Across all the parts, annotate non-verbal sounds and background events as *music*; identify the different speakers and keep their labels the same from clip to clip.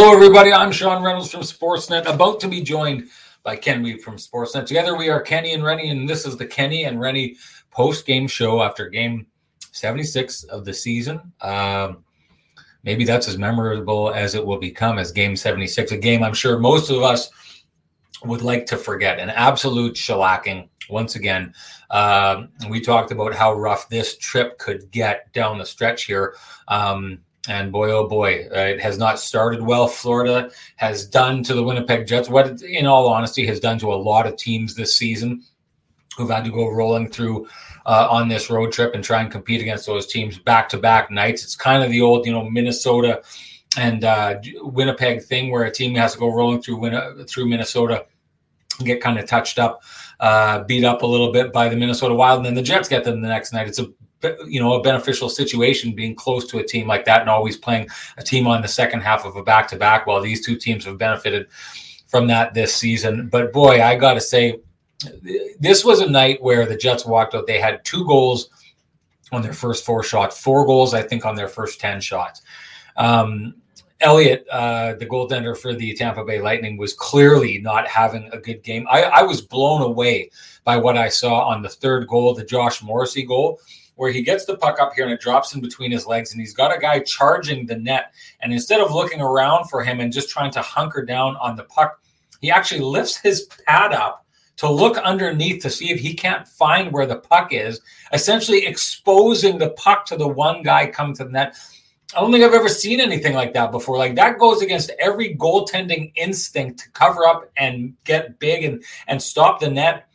Speaker 1: Hello, everybody. I'm Sean Reynolds from Sportsnet, about to be joined by Ken Wiebe from Sportsnet. Together, we are Kenny and Rennie, and this is the Kenny and Rennie post game show after game 76 of the season. Um, maybe that's as memorable as it will become as game 76, a game I'm sure most of us would like to forget. An absolute shellacking once again. Um, we talked about how rough this trip could get down the stretch here. Um, and boy, oh boy, uh, it has not started well. Florida has done to the Winnipeg Jets what, it, in all honesty, has done to a lot of teams this season who've had to go rolling through uh, on this road trip and try and compete against those teams back to back nights. It's kind of the old, you know, Minnesota and uh, Winnipeg thing where a team has to go rolling through Win- through Minnesota and get kind of touched up, uh, beat up a little bit by the Minnesota Wild, and then the Jets get them the next night. It's a you know a beneficial situation being close to a team like that and always playing a team on the second half of a back to back. While these two teams have benefited from that this season, but boy, I got to say, this was a night where the Jets walked out. They had two goals on their first four shots, four goals I think on their first ten shots. Um, uh, the goaltender for the Tampa Bay Lightning, was clearly not having a good game. I, I was blown away by what I saw on the third goal, the Josh Morrissey goal where he gets the puck up here and it drops in between his legs and he's got a guy charging the net. And instead of looking around for him and just trying to hunker down on the puck he actually lifts his pad up to look underneath to see if he can't find where the puck is essentially exposing the puck to the one guy coming to the net. I don't think I've ever seen anything like that before. Like that goes against every goaltending instinct to cover up and get big and and stop the net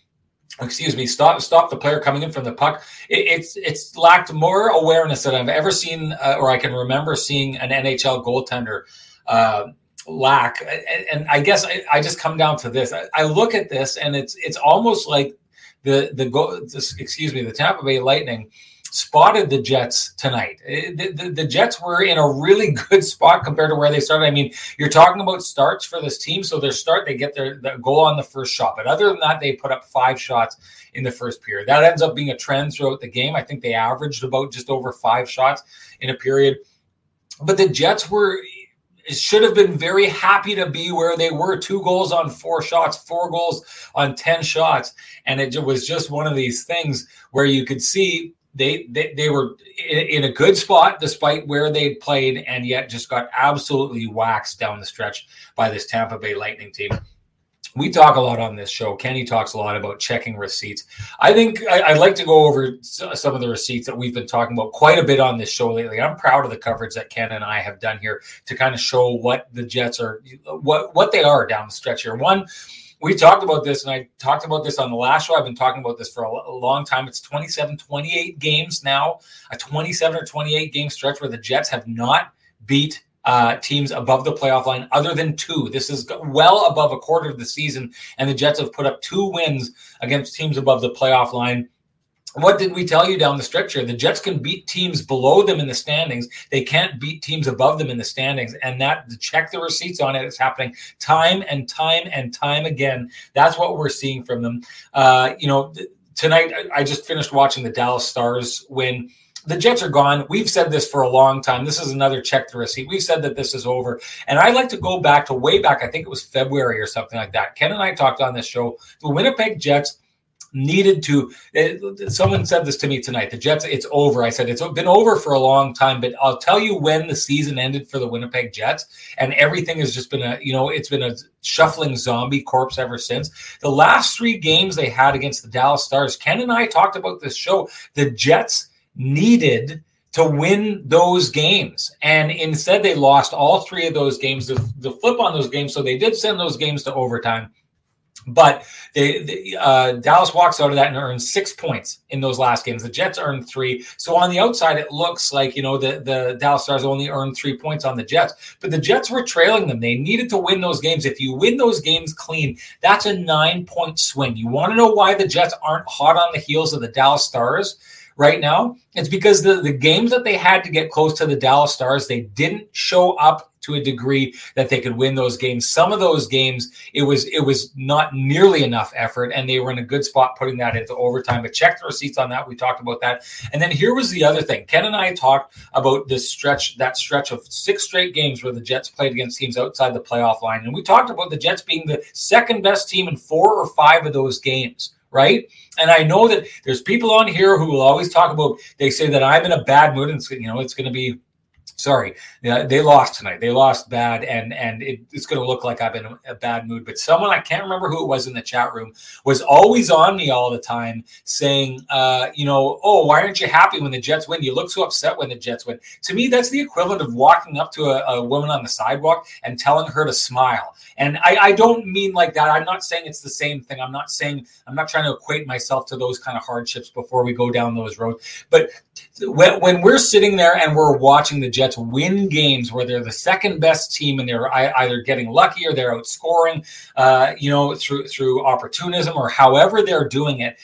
Speaker 1: excuse me, stop stop the player coming in from the puck. It, it's it's lacked more awareness than I've ever seen, uh, or I can remember seeing an NHL goaltender uh, lack. And, and, I guess I, I, just come down to this. I, I, look at this, and it's it's almost like the the go. Excuse me, the Tampa Bay Lightning spotted the Jets tonight. Eh, the, the, the, Jets were in a really *laughs* good spot compared to where they started. I mean, you're talking about starts for this team. So their start, they get their, their goal on the first shot. But other than that, they put up five shots in the first period. That ends up being a trend throughout the game. I think they averaged about just over five shots in a period. But the Jets were should have been very happy to be where they were two goals on four shots four goals on 10 shots and it was just one of these things where you could see they, they they were in a good spot despite where they played, and yet just got absolutely waxed down the stretch by this Tampa Bay Lightning team. We talk a lot on this show. Kenny talks a lot about checking receipts. I think I, would like to go over some of the receipts that we've been talking about quite a bit on this show lately. I'm proud of the coverage that Ken and I have done here to kind of show what the Jets are, what what they are down the stretch here. One we talked about this, and I talked about this on the last show. I've been talking about this for a, long time. It's 27, 28 games now, a 27 or 28 game stretch where the Jets have not beat uh, teams above the playoff line other than two. This is well above a quarter of the season, and the Jets have put up two wins against teams above the playoff line what did we tell you down the stretch here? The Jets can beat teams below them in the standings. They can't beat teams above them in the standings. And that check the receipts on it. it is happening time and time and time again. That's what we're seeing from them. Uh, you know, tonight I just finished watching the Dallas Stars win. The Jets are gone. We've said this for a long time. This is another check the receipt. We've said that this is over. And I like to go back to way back, I think it was February or something like that. Ken and I talked on this show. The Winnipeg Jets needed to uh, someone said this to me tonight the jets it's over i said it's been over for a long time but i'll tell you when the season ended for the winnipeg jets and everything has just been a you know it's been a shuffling zombie corpse ever since the last three games they had against the dallas stars ken and i talked about this show the jets needed to win those games. And instead, they lost all three of those games. The, the flip on those games, so they did send those games to overtime. But they, they uh, Dallas walks out of that and earns six points in those last games. The Jets earned three. So on the outside, it looks like you know the the Dallas Stars only earned three points on the Jets, but the Jets were trailing them. They needed to win those games. If you win those games clean, that's a nine point swing. You want to know why the Jets aren't hot on the heels of the Dallas Stars? right now, it's because the, the games that they had to get close to the Dallas Stars, they didn't show up to a degree that they could win those games. Some of those games, it was it was not nearly enough effort, and they were in a good spot putting that into overtime. But check the receipts on that. We talked about that. And then here was the other thing. Ken and I talked about this stretch, that stretch of six straight games where the Jets played against teams outside the playoff line. And we talked about the Jets being the second best team in four or five of those games right? And I know that there's people on here who will always talk about. They say that I'm in a bad mood, and you know it's going to be sorry, they lost tonight. They lost bad, and and it, it's going to look like I've been in a bad mood. But someone I can't remember who it was in the chat room was always on me all the time, saying, uh, you know, oh, why aren't you happy when the Jets win? You look so upset when the Jets win. To me, that's the equivalent of walking up to a, a woman on the sidewalk and telling her to smile. And I, I don't mean like that. I'm not saying it's the same thing. I'm not saying I'm not trying to equate myself to those kind of hardships before we go down those roads. But when, when we're sitting there and we're watching the Jets win games where they're the second best team and they're either getting lucky or they're outscoring, uh, you know, through through opportunism or however they're doing it,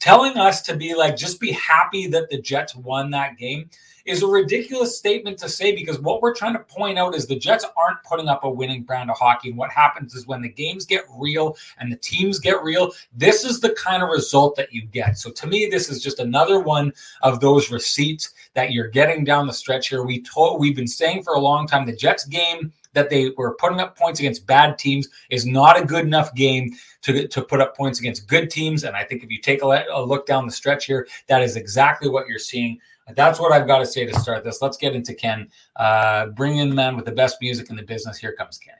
Speaker 1: telling us to be like just be happy that the Jets won that game is a ridiculous statement to say because what we're trying to point out is the Jets aren't putting up a winning brand of hockey. And what happens is when the games get real and the teams get real, this is the kind of result that you get. So to me, this is just another one of those receipts that you're getting down the stretch here. We told we've been saying for a long time the Jets game that they were putting up points against bad teams is not a good enough game to, to put up points against good teams. And I think if you take a, a look down the stretch here, that is exactly what you're seeing. That's what I've got to say to start this. Let's get into Ken. Uh, bring in the man with the best music in the business. Here comes Kenny.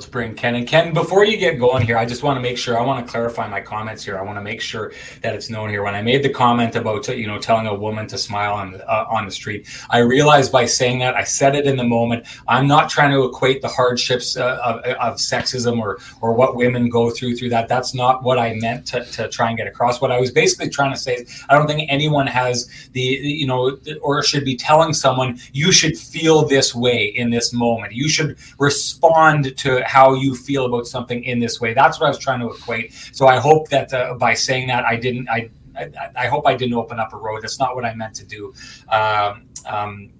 Speaker 1: Let's bring Ken. And Ken, before you get going here, I just want to make sure, I want to clarify my comments here. I want to make sure that it's known here. When I made the comment about, you know, telling a woman to smile on, uh, on the street, I realized by saying that, I said it in the moment. I'm not trying to equate the hardships uh, of, of, sexism or, or what women go through through that. That's not what I meant to, to try and get across. What I was basically trying to say is, I don't think anyone has the, you know, or should be telling someone, you should feel this way in this moment. You should respond to how you feel about something in this way. That's what I was trying to equate. So I hope that uh, by saying that, I didn't. I, I, I hope I didn't open up a road. That's not what I meant to do. Um, um,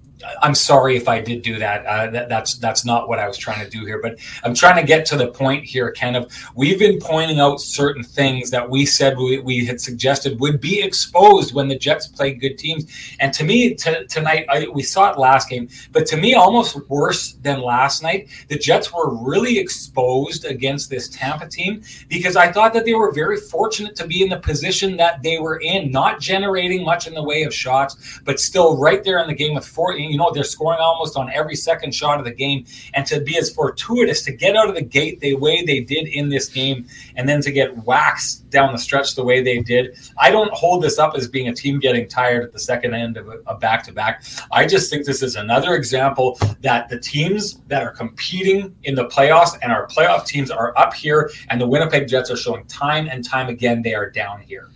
Speaker 1: I'm sorry if I did do that. Uh, that. That's that's not what I was trying to do here. But I'm trying to get to the point here, Ken. Of we've been pointing out certain things that we said we, we had suggested would be exposed when the Jets play good teams. And to me, t- tonight I, we saw it last game, but to me, almost worse than last night. The Jets were really exposed against this Tampa team because I thought that they were very fortunate to be in the position that they were in, not generating much in the way of shots, but still right there in the game with four you know, they're scoring almost on every second shot of the game. And to be as fortuitous to get out of the gate the way they did in this game and then to get waxed down the stretch the way they did, I don't hold this up as being a team getting tired at the second end of a back to back. I just think this is another example that the teams that are competing in the playoffs and our playoff teams are up here, and the Winnipeg Jets are showing time and time again they are down here.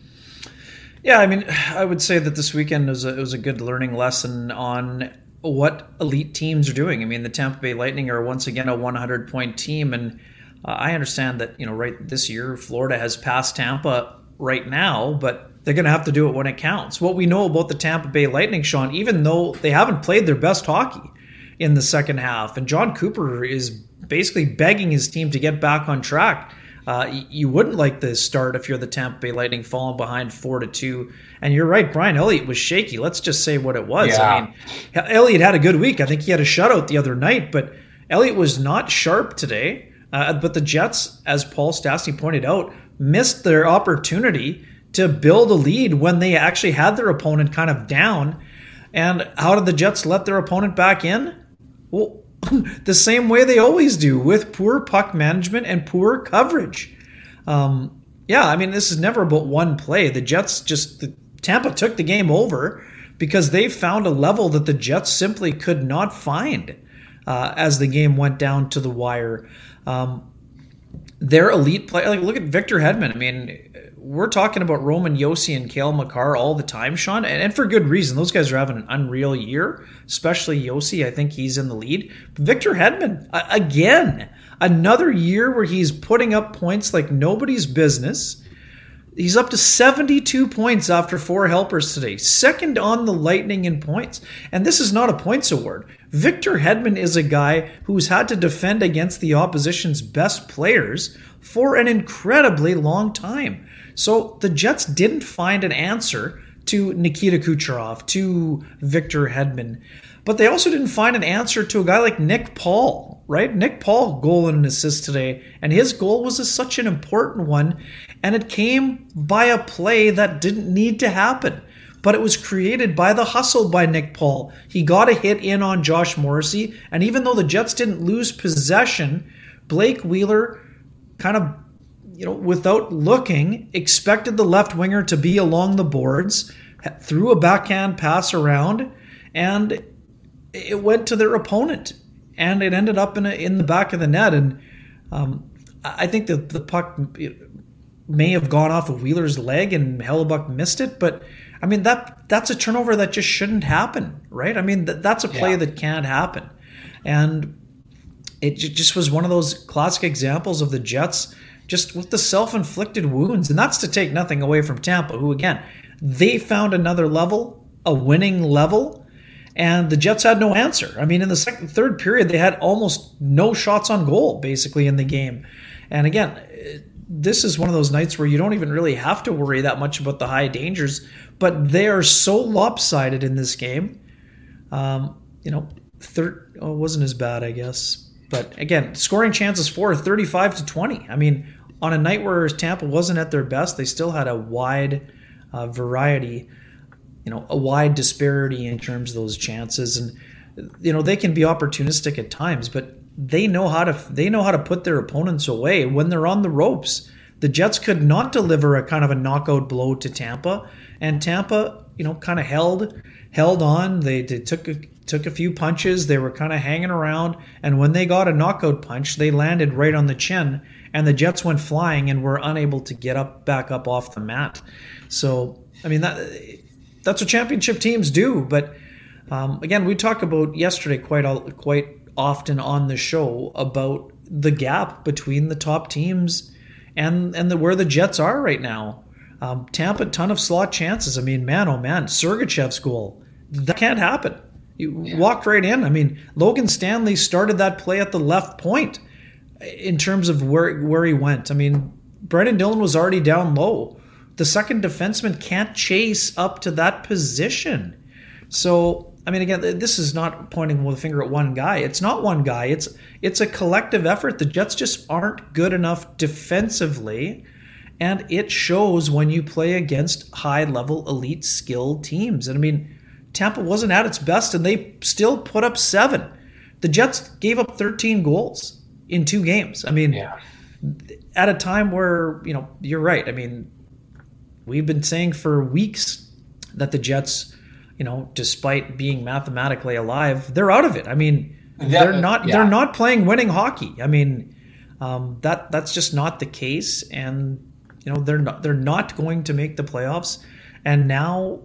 Speaker 2: Yeah, I mean, *sighs* I would say that this weekend was a, was a good learning lesson on what elite teams are doing. I mean, the Tampa Bay Lightning are once again a 100 point team, and uh, I understand that you know right this year Florida has passed Tampa right now, but they're going to have to do it when it counts. What we know about the Tampa Bay Lightning, Sean, even though they haven't played their best hockey in the second half, and Jon Cooper is basically begging his team to get back on track. Uh, you wouldn't like the start if you're the Tampa Bay Lightning falling behind four to two. And you're right, Brian Elliott was shaky. Let's just say what it was. Yeah. I mean, Elliott had a good week. I think he had a shutout the other night, but Elliott was not sharp today. Uh, but the Jets, as Paul Stastny pointed out, missed their opportunity to build a lead when they actually had their opponent kind of down. And how did the Jets let their opponent back in? Well, *coughs* the same way they always do with poor puck management and poor coverage. Um, yeah, I mean, this is never about one play. The Jets just, the, Tampa took the game over because they found a level that the Jets simply could not find uh, as the game went down to the wire. Um, their elite play, like look at Victor Hedman. I mean, we're talking about Roman Josi and Cale Makar all the time, Sean, and, and, for good reason. Those guys are having an unreal year, especially Josi. I think he's in the lead. Victor Hedman, again, another year where he's putting up points like nobody's business. He's up to 72 points after four helpers today, second on the Lightning in points. And this is not a points award. Victor Hedman is a guy who's had to defend against the opposition's best players for an incredibly long time. So the Jets didn't find an answer to Nikita Kucherov, to Victor Hedman. But they also didn't find an answer to a guy like Nick Paul, right? Nick Paul goal and an assist today, and his goal was a, such an important one, and it came by a play that didn't need to happen. But it was created by the hustle by Nick Paul. He got a hit in on Josh Morrissey, and even though the Jets didn't lose possession, Blake Wheeler kind of, you know, without looking, expected the left winger to be along the boards, threw a backhand pass around, and it went to their opponent, and it ended up in a, in the back of the net. And um, I think that the puck may have gone off of Wheeler's leg, and Hellebuyck missed it. But I mean that that's a turnover that just shouldn't happen, right? I mean that, that's a play yeah. that can't happen, and it just was one of those classic examples of the Jets just with the self-inflicted wounds, and that's to take nothing away from Tampa, who again they found another level, a winning level and the Jets had no answer. I mean, in the second, third period, they had almost no shots on goal basically in the game. And again, this is one of those nights where you don't even really have to worry that much about the high dangers, but they are so lopsided in this game. Um, you know, third oh, wasn't as bad, I guess. But again, scoring chances for 35 to 20. I mean, on a night where Tampa wasn't at their best, they still had a wide uh, variety you know a wide disparity in terms of those chances. And you know they can be opportunistic at times but they know how to they know how to put their opponents away when they're on the ropes. The jets could not deliver a kind of a knockout blow to tampa and tampa you know kind of held held on. They, they took a, took a few punches. They were kind of hanging around. And when they got a knockout punch they landed right on the chin and the jets went flying and were unable to get up back up off the mat so i mean that that's what championship teams do. But um, again, we talk about yesterday quite quite often on the show about the gap between the top teams and and the, where the Jets are right now. Um, Tampa, ton of slot chances. I mean, man, oh man, Sergachev's goal that can't happen. You yeah. walked right in. I mean, Logan Stanley started that play at the left point in terms of where where he went. I mean, Brendan Dillon was already down low the second defenseman can't chase up to that position. So, I mean, again, this is not pointing with a finger at one guy. It's not one guy. It's it's a collective effort. The Jets just aren't good enough defensively, and it shows when you play against high-level, elite, skilled teams. And I mean, Tampa wasn't at its best, and they still put up seven. The Jets gave up 13 goals in two games. I mean, yeah. at a time where you know you're right. I mean, We've been saying for weeks that the Jets, you know, despite being mathematically alive, they're out of it. I mean, they're not yeah. they're not playing winning hockey. I mean, um, that that's just not the case, and you know they're not they're not going to make the playoffs. And now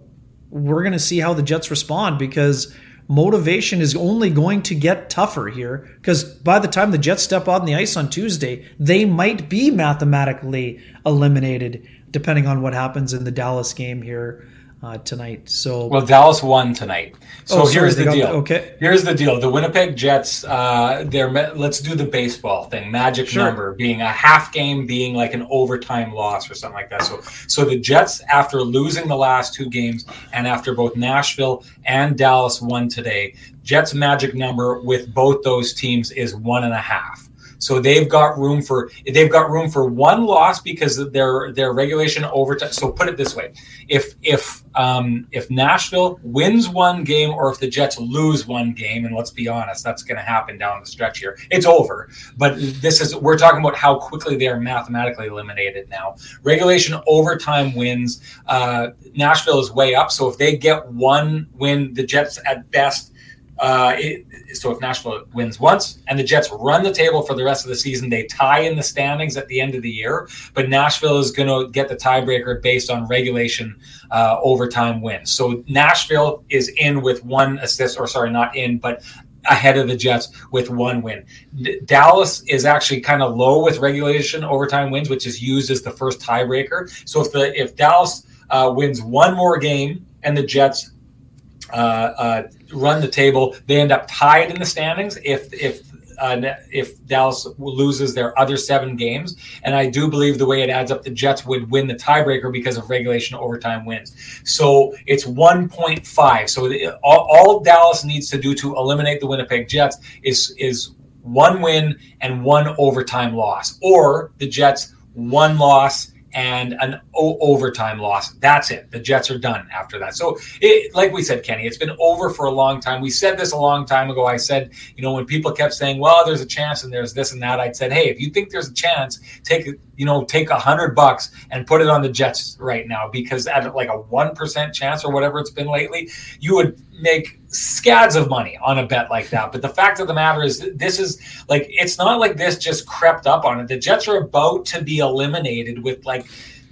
Speaker 2: we're going to see how the Jets respond because motivation is only going to get tougher here because by the time the Jets step on the ice on Tuesday, they might be mathematically eliminated depending on what happens in the Dallas game here uh, tonight. So
Speaker 1: well, Dallas won tonight. So oh, here's the deal.
Speaker 2: The, okay,
Speaker 1: here's the deal. The Winnipeg Jets. Uh, they're let's do the baseball thing. Magic sure. number being a half game, being like an overtime loss or something like that. So so the Jets, after losing the last two games, and after both Nashville and Dallas won today, Jets magic number with both those teams is one and a half. So they've got room for they've got room for one loss because their their regulation overtime. So put it this way: if if um, if Nashville wins one game or if the Jets lose one game, and let's be honest, that's going to happen down the stretch here. It's over. But this is we're talking about how quickly they are mathematically eliminated now. Regulation overtime wins. Uh, Nashville is way up. So if they get one win, the Jets at best uh, it, so if Nashville wins once and the Jets run the table for the rest of the season, they tie in the standings at the end of the year. But Nashville is going to get the tiebreaker based on regulation uh, overtime wins. So Nashville is in with one assist, or sorry, not in, but ahead of the Jets with one win. D- Dallas is actually kind of low with regulation overtime wins, which is used as the first tiebreaker. So if the if Dallas uh, wins one more game and the Jets uh, uh, run the table. They end up tied in the standings if if uh, if Dallas loses their other seven games. And I do believe the way it adds up, the Jets would win the tiebreaker because of regulation overtime wins. So it's 1.5. So the, all, all Dallas needs to do to eliminate the Winnipeg Jets is is one win and one overtime loss, or the Jets one loss and an o- overtime loss. That's it. The Jets are done after that. So, it, like we said, Kenny, it's been over for a long time. We said this a long time ago. I said, you know, when people kept saying, "Well, there's a chance," and there's this and that, I said, "Hey, if you think there's a chance, take it, you know, take a hundred bucks and put it on the Jets right now because at like a one percent chance or whatever it's been lately, you would make scads of money on a bet like that. But the fact of the matter is, this is like it's not like this just crept up on it. The Jets are about to be eliminated with like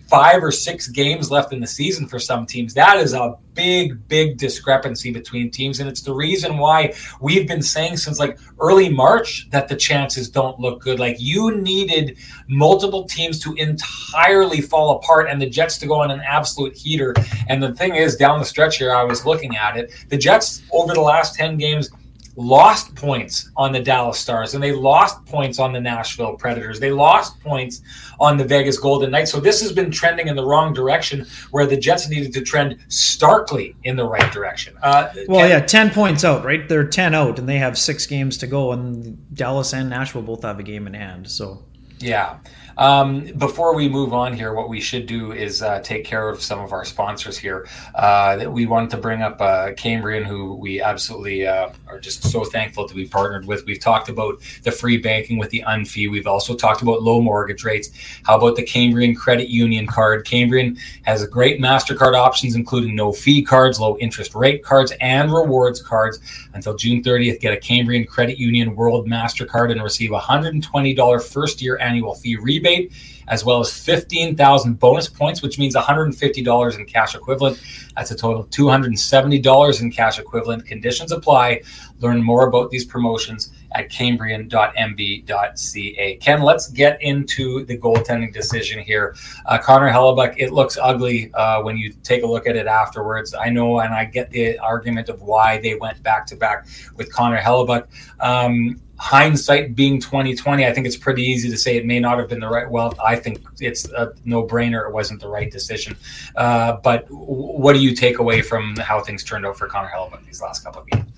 Speaker 1: five or six games left in the season for some teams. That is a big, big discrepancy between teams. And it's the reason why we've been saying since like early March that the chances don't look good. Like you needed multiple teams to entirely fall apart and the Jets to go on an absolute heater. And the thing is, down the stretch here, I was looking at it, the Jets over the last 10 games lost points on the Dallas Stars and they lost points on the Nashville Predators. They lost points on the Vegas Golden Knights. So this has been trending in the wrong direction where the Jets needed to trend starkly in the right direction. Uh,
Speaker 2: well, Ken- yeah, 10 points out, right? They're 10 out and they have six games to go, and Dallas and Nashville both have a game in hand. So.
Speaker 1: Yeah. Um, before we move on here, what we should do is uh, take care of some of our sponsors here. Uh, we wanted to bring up uh, Cambrian, who we absolutely uh, are just so thankful to be partnered with. We've talked about the free banking with the unfee. We've also talked about low mortgage rates. How about the Cambrian Credit Union card? Cambrian has great MasterCard options, including no fee cards, low interest rate cards, and rewards cards. Until June 30th, get a Cambrian Credit Union World MasterCard and receive a $120 first year annual fee rebate rebate, as well as 15,000 bonus points, which means $150 in cash equivalent. That's a total of $270 in cash equivalent. Conditions apply. Learn more about these promotions at cambrian.mb.ca. Ken, let's get into the goaltending decision here. Uh, Connor Hellebuyck, it looks ugly uh, when you take a look at it afterwards. I know, and I get the argument of why they went back to back with Connor Hellebuyck. Um, hindsight being 2020 i think it's pretty easy to say it may not have been the right well i think it's a no-brainer. It wasn't the right decision. Uh, but what do you take away from how things turned out for connor hellebuyck these last couple of games?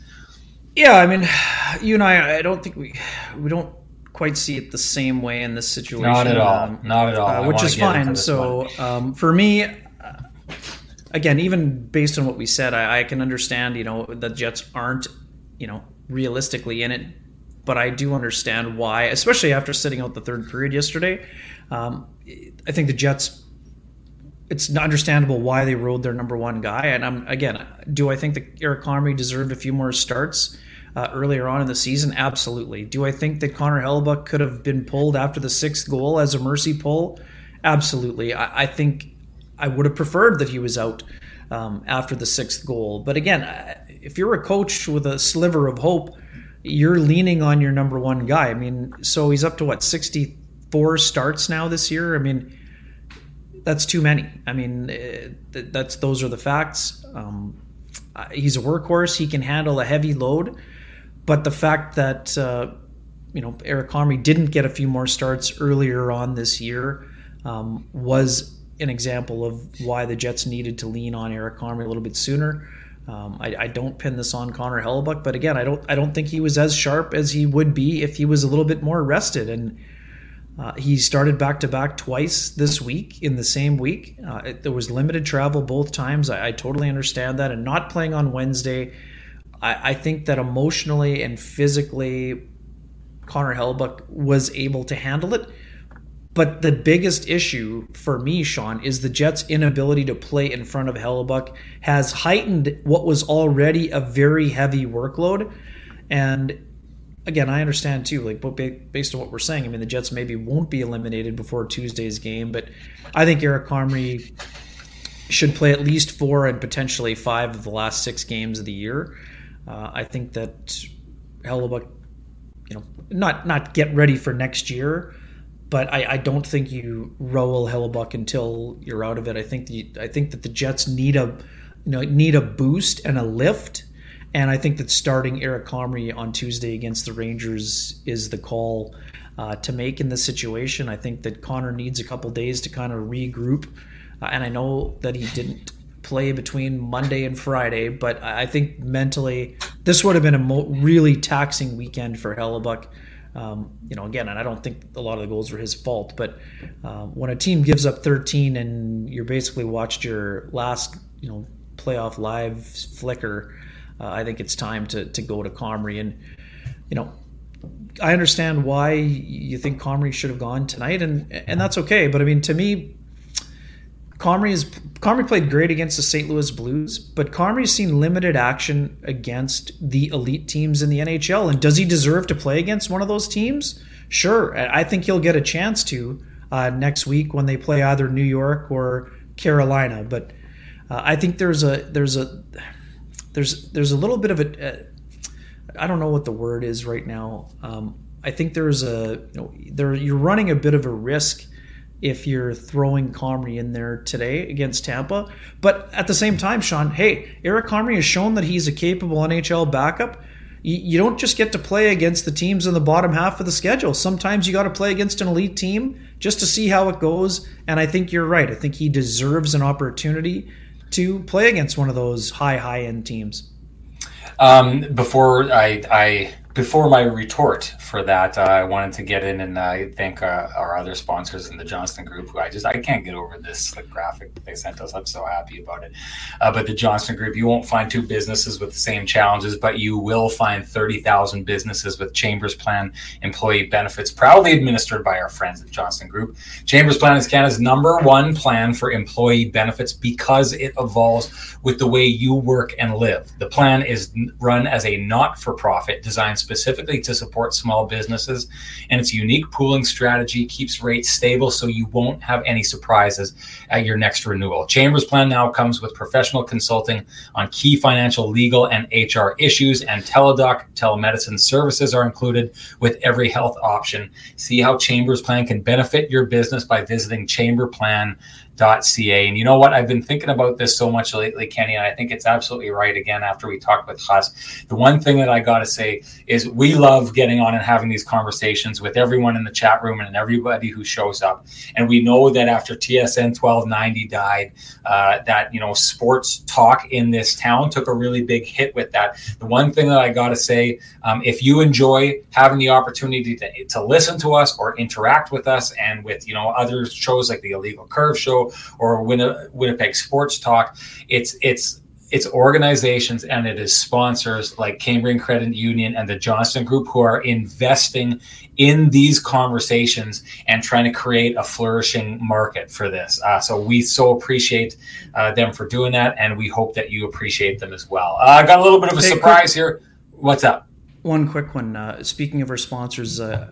Speaker 2: Yeah i mean you and i i don't think we we don't quite see it the same way in this situation
Speaker 1: not at all. um, not at all.
Speaker 2: Uh, which is fine. so um, for me uh, again even based on what we said I, I can understand you know the jets aren't you know realistically in it but I do understand why, especially after sitting out the third period yesterday. Um, I think the Jets. It's understandable why they rode their number one guy, and I'm again. Do I think that Eric Comrie deserved a few more starts uh, earlier on in the season? Absolutely. Do I think that Connor Hellebuyck could have been pulled after the sixth goal as a mercy pull? Absolutely. I, I think I would have preferred that he was out um, after the sixth goal. But again, if you're a coach with a sliver of hope you're leaning on your number one guy. I mean, so he's up to what 64 starts now this year. I mean, that's too many. I mean, eh, that's those are the facts. Um, he's a workhorse. He can handle a heavy load, but the fact that uh, you know Eric Comrie didn't get a few more starts earlier on this year um, was an example of why the Jets needed to lean on Eric Comrie a little bit sooner. Um, I, I, don't pin this on Connor Hellebuyck, but again, I don't I don't think he was as sharp as he would be if he was a little bit more rested. And uh, he started back to back twice this week in the same week. Uh, it, there was limited travel both times. I, I, totally understand that. And not playing on Wednesday, I, I think that emotionally and physically, Connor Hellebuyck was able to handle it. But the biggest issue for me, Sean, is the Jets' inability to play in front of Hellebuyck has heightened what was already a very heavy workload. And again, I understand too, like based on what we're saying, I mean, the Jets maybe won't be eliminated before Tuesday's game, but I think Eric Comrie should play at least four and potentially five of the last six games of the year. Uh, I think that Hellebuyck, you know, not not get ready for next year, but I, I don't think you roll Hellebuyck until you're out of it. I think the I think that the Jets need a you know need a boost and a lift and I think that starting Eric Comrie on Tuesday against the Rangers is the call uh, to make in this situation. I think that Connor needs a couple days to kind of regroup. Uh, and I know that he didn't play between Monday and Friday, but I think mentally this would have been a mo- really taxing weekend for Hellebuyck. Um, you know, again, and I don't think a lot of the goals were his fault, but um, when a team gives up 13 and you're basically watched your last, you know, playoff live flicker, uh, I think it's time to to go to Comrie. And you know, I understand why you think Comrie should have gone tonight, and and that's okay. But I mean, to me, Comrie is Comrie played great against the St. Louis Blues, but Comrie's seen limited action against the elite teams in the NHL. And does he deserve to play against one of those teams? Sure, I think he'll get a chance to uh, next week when they play either New York or Carolina. But uh, I think there's a there's a there's there's a little bit of a uh, I don't know what the word is right now. Um, I think there's a you know there you're running a bit of a risk if you're throwing Comrie in there today against Tampa. But at the same time, Sean, hey, Eric Comrie has shown that he's a capable NHL backup. You, don't just get to play against the teams in the bottom half of the schedule. Sometimes you got to play against an elite team just to see how it goes. And I think you're right. I think he deserves an opportunity to play against one of those high high end teams?
Speaker 1: Um, before I, I before my retort for that, uh, I wanted to get in and uh, thank uh, our other sponsors in the Johnston Group, who I just I can't get over this like, graphic they sent us. I'm so happy about it. Uh, but the Johnston Group, you won't find two businesses with the same challenges, but you will find 30,000 businesses with Chambers Plan employee benefits, proudly administered by our friends at Johnston Group. Chambers Plan is Canada's number one plan for employee benefits because it evolves with the way you work and live. The plan is run as a not-for-profit designed specifically to support small businesses. And its unique pooling strategy keeps rates stable so you won't have any surprises at your next renewal. Chambers Plan now comes with professional consulting on key financial, legal, and HR issues, and Teladoc telemedicine services are included with every health option. See how Chambers Plan can benefit your business by visiting chamberplan.com ca. And you know what? I've been thinking about this so much lately, Kenny, and I think it's absolutely right. Again, after we talked with Huss, the one thing that I got to say is we love getting on and having these conversations with everyone in the chat room and everybody who shows up. And we know that after TSN 1290 died, uh, that, you know, sports talk in this town took a really big hit with that. The one thing that I got to say, um, if you enjoy having the opportunity to, to listen to us or interact with us and with, you know, other shows like the Illegal Curve Show or Winnipeg Sports Talk. It's it's it's organizations and it is sponsors like Cambrian Credit Union and the Johnston Group who are investing in these conversations and trying to create a flourishing market for this. Uh, so we so appreciate uh, them for doing that, and we hope that you appreciate them as well. Uh, I got a little bit of a hey, surprise quick, here. What's up?
Speaker 2: One quick one. Uh, speaking of our sponsors, uh,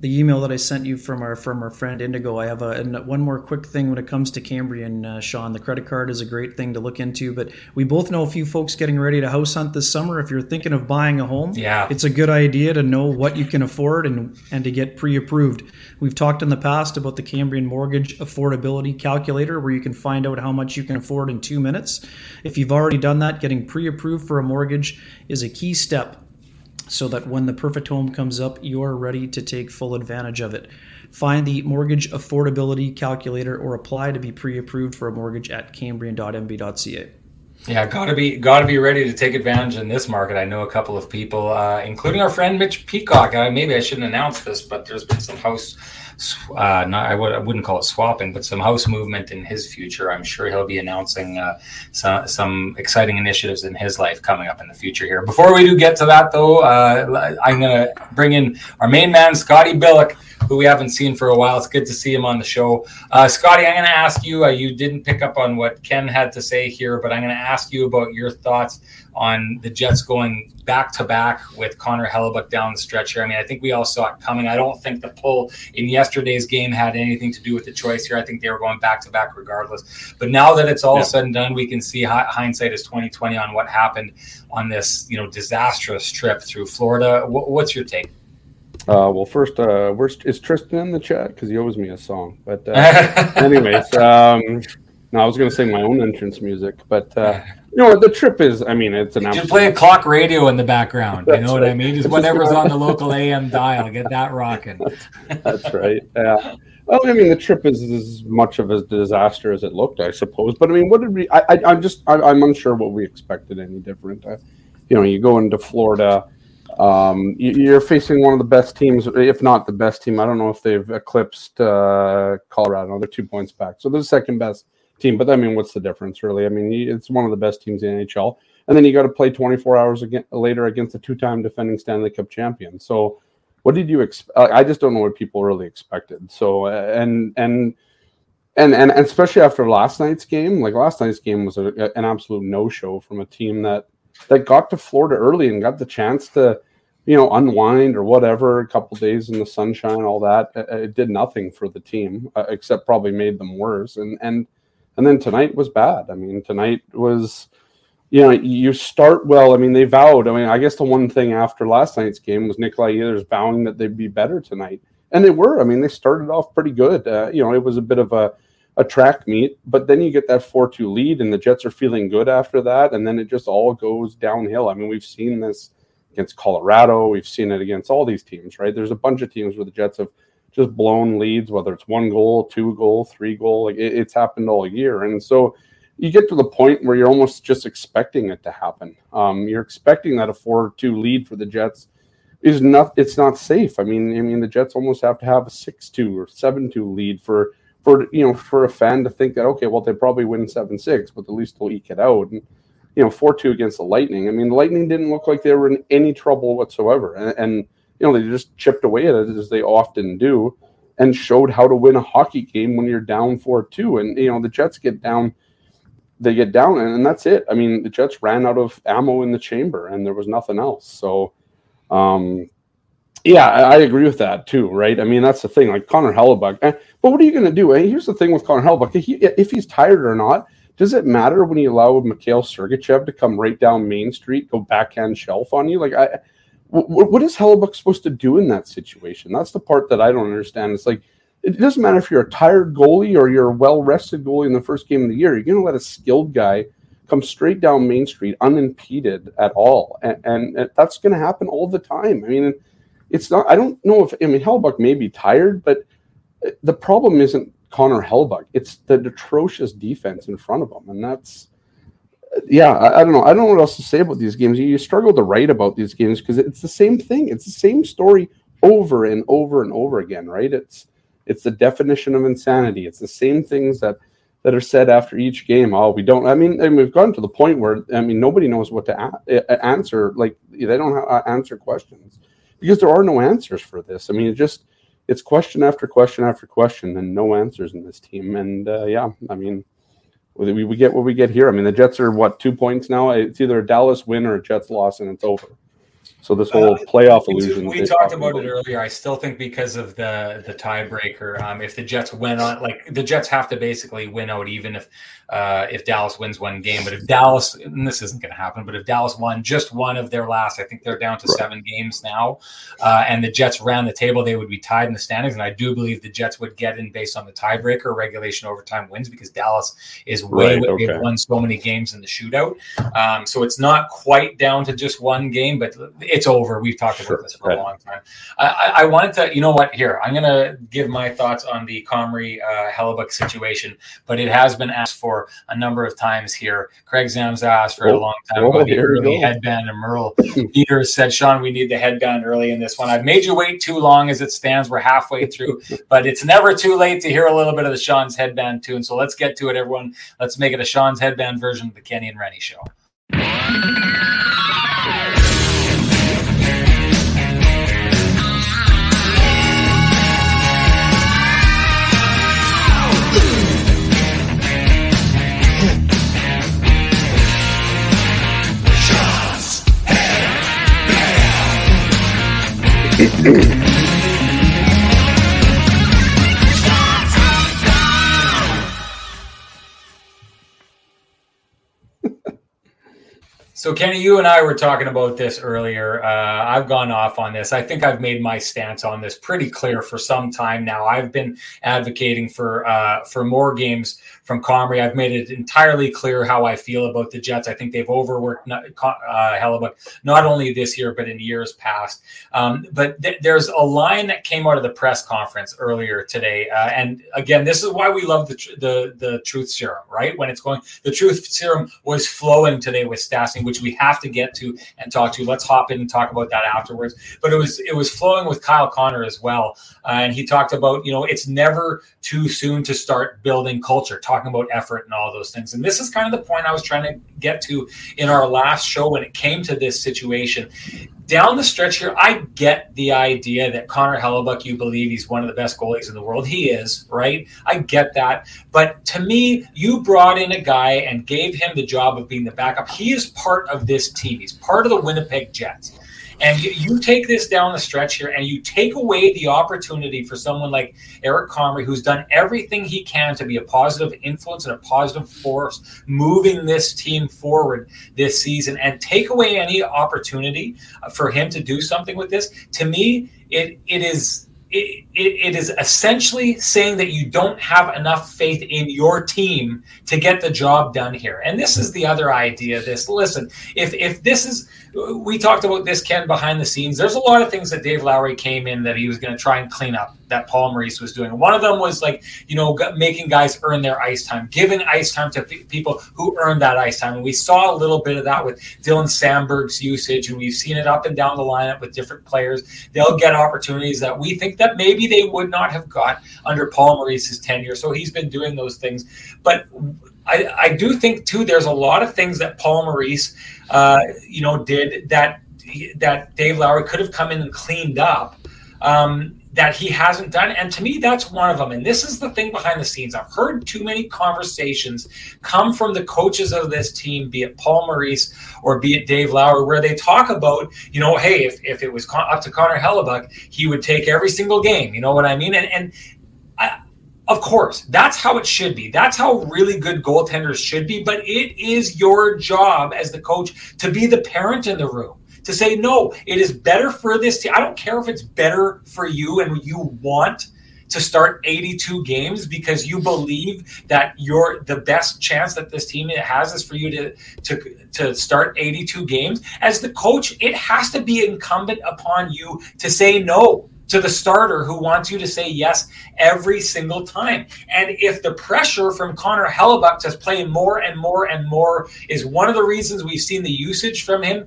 Speaker 2: the email that I sent you from our from our friend Indigo. I have a and one more quick thing when it comes to Cambrian, uh, Sean. The credit card is a great thing to look into, but we both know a few folks getting ready to house hunt this summer. If you're thinking of buying a home,
Speaker 1: yeah,
Speaker 2: it's a good idea to know what you can afford and and to get pre-approved. We've talked in the past about the Cambrian Mortgage Affordability Calculator, where you can find out how much you can afford in two minutes. If you've already done that, getting pre-approved for a mortgage is a key step so that when the perfect home comes up, you're ready to take full advantage of it. Find the mortgage affordability calculator or apply to be pre approved for a mortgage at cambrian.mb.ca.
Speaker 1: Yeah, gotta be gotta be ready to take advantage in this market. I know a couple of people, uh, including our friend Mitch Peacock. Uh, maybe I shouldn't announce this, but there's been some house, uh, not I, would, I wouldn't call it swapping, but some house movement in his future. I'm sure he'll be announcing uh, some some exciting initiatives in his life coming up in the future here. Before we do get to that, though, uh, I'm gonna bring in our main man, Scotty Billeck who we haven't seen for a while. It's good to see him on the show. Uh, Scotty, I'm going to ask you. Uh, you didn't pick up on what Ken had to say here, but I'm going to ask you about your thoughts on the Jets going back to back with Connor Hellebuyck down the stretch here. I mean, I think we all saw it coming. I don't think the pull in yesterday's game had anything to do with the choice here. I think they were going back to back regardless. But now that it's all yeah. said and done, we can see hindsight is 2020 on what happened on this, you know, disastrous trip through Florida. What's your take?
Speaker 3: Uh, well, first, uh, where's is Tristan in the chat? Because he owes me a song. But uh, *laughs* anyways, um, no, I was going to sing my own entrance music, but uh, you know the trip is. I mean, it's an.
Speaker 1: Just play a clock radio in the background. You know what. I mean? Just whatever's on the local AM dial, get that rocking.
Speaker 3: That's right. Yeah. Well, I mean, the trip is as much of a disaster as it looked, I suppose. But I mean, what did we? I, I am just, I, am unsure what we expected any different. Uh, you know, you go into Florida um, you're facing one of the best teams, if not the best team. I don't know if they've eclipsed uh, Colorado. They're two points back, so they're the second best team. But I mean, what's the difference, really? I mean, it's one of the best teams in NHL, and then you got to play 24 hours again, later against the two-time defending Stanley Cup champion. So, what did you expect? I just don't know what people really expected. So, and and. And, and especially after last night's game, like last night's game was a, an absolute no show from a team that that got to Florida early and got the chance to, you know, unwind or whatever, a couple days in the sunshine, all that. It did nothing for the team uh, except probably made them worse. And and and then tonight was bad. I mean, tonight was, you know, you start well. I mean, they vowed. I mean, I guess the one thing after last night's game was Nikolai Ehlers vowing that they'd be better tonight, and they were. I mean, they started off pretty good. Uh, you know, it was a bit of a a track meet, but then you get that 4 2 lead, and the Jets are feeling good after that. And then it just all goes downhill. I mean, we've seen this against Colorado, we've seen it against all these teams, right? There's a bunch of teams where the Jets have just blown leads, whether it's one goal, two goal, three goal. Like it, it's happened all year. And so you get to the point where you're almost just expecting it to happen. Um, you're expecting that a 4 2 lead for the Jets is not it's not safe. I mean, I mean the Jets almost have to have a 6-2 or 7-2 lead for for you know for a fan to think that okay, well they probably win seven six, but at least they'll eke it out. And you know four two against the Lightning. I mean, the Lightning didn't look like they were in any trouble whatsoever, and, and you know they just chipped away at it as they often do, and showed how to win a hockey game when you're down four two. And you know the Jets get down. They get down, and, and that's it. I mean, the Jets ran out of ammo in the chamber, and there was nothing else. So, um, yeah, I, agree with that too, right? I mean, that's the thing. Like Connor Hellebuyck, eh, but what are you going to do? Eh, here's the thing with Connor Hellebuyck: if, he, if he's tired or not, does it matter when you allow Mikhail Sergachev to come right down Main Street, go backhand shelf on you? Like, I, w- what is Hellebuyck supposed to do in that situation? That's the part that I don't understand. It's like it doesn't matter if you're a tired goalie or you're a well rested goalie in the first game of the year. You're going to let a skilled guy come straight down Main Street unimpeded at all, and, and that's going to happen all the time. I mean it's not. I don't know if I mean Hellebuyck may be tired, but the problem isn't Connor Hellebuyck. It's the atrocious defense in front of him, and that's yeah. I, I, don't know. I don't know what else to say about these games. You, you struggle to write about these games because it's the same thing. It's the same story over and over and over again, right? It's it's the definition of insanity. It's the same things that that are said after each game. Oh, we don't. I mean, and we've gotten to the point where I mean, nobody knows what to a- answer. Like they don't uh, answer questions because there are no answers for this. I mean, it just it's question after question after question, and no answers in this team. And uh, yeah, I mean, we, we get what we get here. I mean, the Jets are what two points now. It's either a Dallas win or a Jets loss, and it's over. So this whole uh, playoff illusion.
Speaker 1: We talked about, about it earlier. I still think because of the the tiebreaker, um, if the Jets win on, like the Jets have to basically win out, even if uh, if Dallas wins one game. But if Dallas, and this isn't going to happen, but if Dallas won just one of their last, I think they're down to right. seven games now, uh, and the Jets ran the table, they would be tied in the standings. And I do believe the Jets would get in based on the tiebreaker, regulation, overtime wins because Dallas is way, right, okay. they've won so many games in the shootout. Um, so it's not quite down to just one game, but it's over. We've talked about this for a long time. I, I, wanted to, you know what? Here, I'm going to give my thoughts on the Comrie uh, Hellebuyck situation, but it has been asked for a number of times here. Craig Zams asked for oh, a long time oh, about the early headband, and Merle *laughs* Peters said, Sean, we need the headband early in this one. I've made you wait too long as it stands. We're halfway through, *laughs* but it's never too late to hear a little bit of the Sean's headband tune. So let's get to it, everyone. Let's make it a Sean's headband version of the Kenny and Rennie show. *laughs* So, Kenny, you and I were talking about this earlier. Uh, I've gone off on this. I think I've made my stance on this pretty clear for some time now. I've been advocating for uh, for more games from Comrie. I've made it entirely clear how I feel about the Jets. I think they've overworked uh, Hellebuyck not only this year but in years past. Um, but th- there's a line that came out of the press conference earlier today, uh, and again, this is why we love the, tr- the the truth serum, right? When it's going, the truth serum was flowing today with Stastny, which we have to get to and talk to. Let's hop in and talk about that afterwards. But it was it was flowing with Kyle Connor as well, uh, and he talked about you know it's never too soon to start building culture. Talk talking about effort and all those things. And this is kind of the point I was trying to get to in our last show when it came to this situation. Down the stretch here, I get the idea that Connor Hellebuyck, you believe he's one of the best goalies in the world. He is, right? I get that. But to me, you brought in a guy and gave him the job of being the backup. He is part of this team, he's part of the Winnipeg Jets. And you, take this down the stretch here and you take away the opportunity for someone like Eric Comrie, who's done everything he can to be a positive influence and a positive force moving this team forward this season, and take away any opportunity for him to do something with this. To me, it it is it, it is essentially saying that you don't have enough faith in your team to get the job done here. And this is the other idea. This listen, if if this is we talked about this Ken behind the scenes. There's a lot of things that Dave Lowry came in that he was going to try and clean up that Paul Maurice was doing. One of them was like you know making guys earn their ice time, giving ice time to people who earned that ice time. And we saw a little bit of that with Dylan Samberg's usage, and we've seen it up and down the lineup with different players. They'll get opportunities that we think that maybe they would not have got under Paul Maurice's tenure. So he's been doing those things, but. I, I do think too. There's a lot of things that Paul Maurice, uh, you know, did that that Dave Lowry could have come in and cleaned up. Um, that he hasn't done. And to me, that's one of them. And this is the thing behind the scenes. I've heard too many conversations come from the coaches of this team, be it Paul Maurice or be it Dave Lowry, where they talk about, you know, hey, if, if it was up to Connor Hellebuyck, he would take every single game. You know what I mean? And, and of course, that's how it should be. That's how really good goaltenders should be. But it is your job as the coach to be the parent in the room to say, no, it is better for this team. I don't care if it's better for you and you want to start 82 games because you believe that you're the best chance that this team has is for you to to to start 82 games as the coach it has to be incumbent upon you to say no to the starter who wants you to say yes every single time. And if the pressure from Connor Hellebuyck to play more and more and more is one of the reasons we've seen the usage from him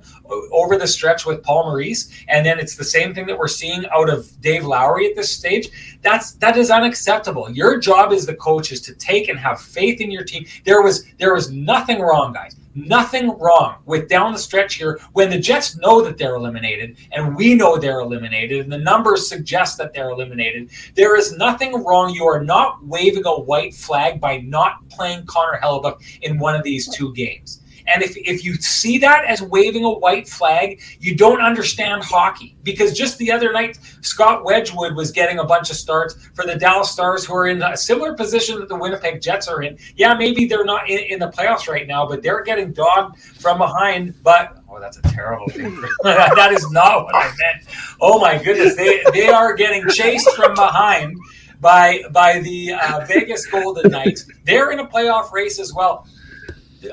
Speaker 1: over the stretch with Paul Maurice, and then it's the same thing that we're seeing out of Dave Lowry at this stage, that's that is unacceptable. Your job as the coach is to take and have faith in your team. There was there was nothing wrong, guys nothing wrong with down the stretch here when the Jets know that they're eliminated and we know they're eliminated and the numbers suggest that they're eliminated. There is nothing wrong. You are not waving a white flag by not playing Connor Hellebuyck in one of these two games. And if, if you see that as waving a white flag, you don't understand hockey. Because just the other night, Scott Wedgewood was getting a bunch of starts for the Dallas Stars, who are in a similar position that the Winnipeg Jets are in. Yeah, maybe they're not in, in the playoffs right now, but they're getting dogged from behind. But oh, that's a terrible thing. *laughs* that is not what I meant. Oh my goodness, they they are getting chased from behind by by the uh, Vegas Golden Knights. They're in a playoff race as well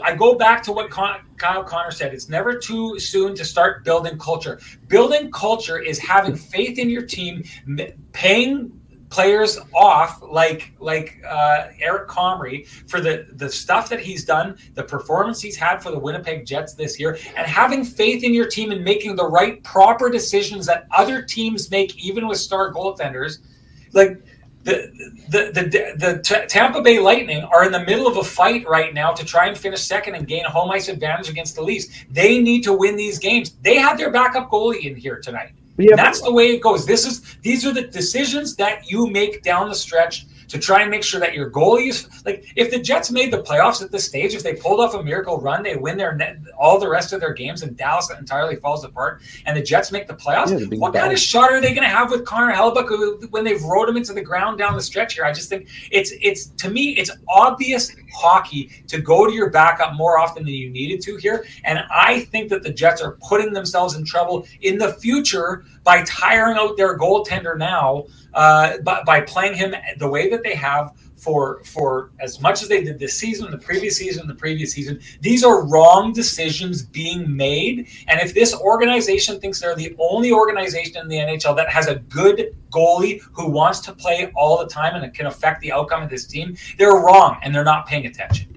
Speaker 1: I go back to what Con- Kyle Connor said. It's never too soon to start building culture. Building culture is having faith in your team, paying players off like like uh, Eric Comrie for the the stuff that he's done, the performance he's had for the Winnipeg Jets this year, and having faith in your team and making the right proper decisions that other teams make, even with star goaltenders. Like the the the, the, the Tampa Bay Lightning are in the middle of a fight right now to try and finish second and gain home ice advantage against the Leafs. They need to win these games. They had their backup goalie in here tonight. Yeah, That's the way it goes. This is these are the decisions that you make down the stretch to try and make sure that your goalie is like if the Jets made the playoffs at this stage, if they pulled off a miracle run, they win their net, all the rest of their games, and Dallas entirely falls apart, and the Jets make the playoffs. Yeah, what kind of shot are they going to have with Connor Hellebuyck when they've rode him into the ground down the stretch here? I just think it's it's to me it's obvious hockey to go to your backup more often than you needed to here, and I think that the Jets are putting themselves in trouble in the future by tiring out their goaltender now uh, by, by playing him the way that they have for for as much as they did this season, the previous season, the previous season. These are wrong decisions being made. And if this organization thinks they're the only organization in the NHL that has a good goalie who wants to play all the time and it can affect the outcome of this team, they're wrong and they're not paying attention.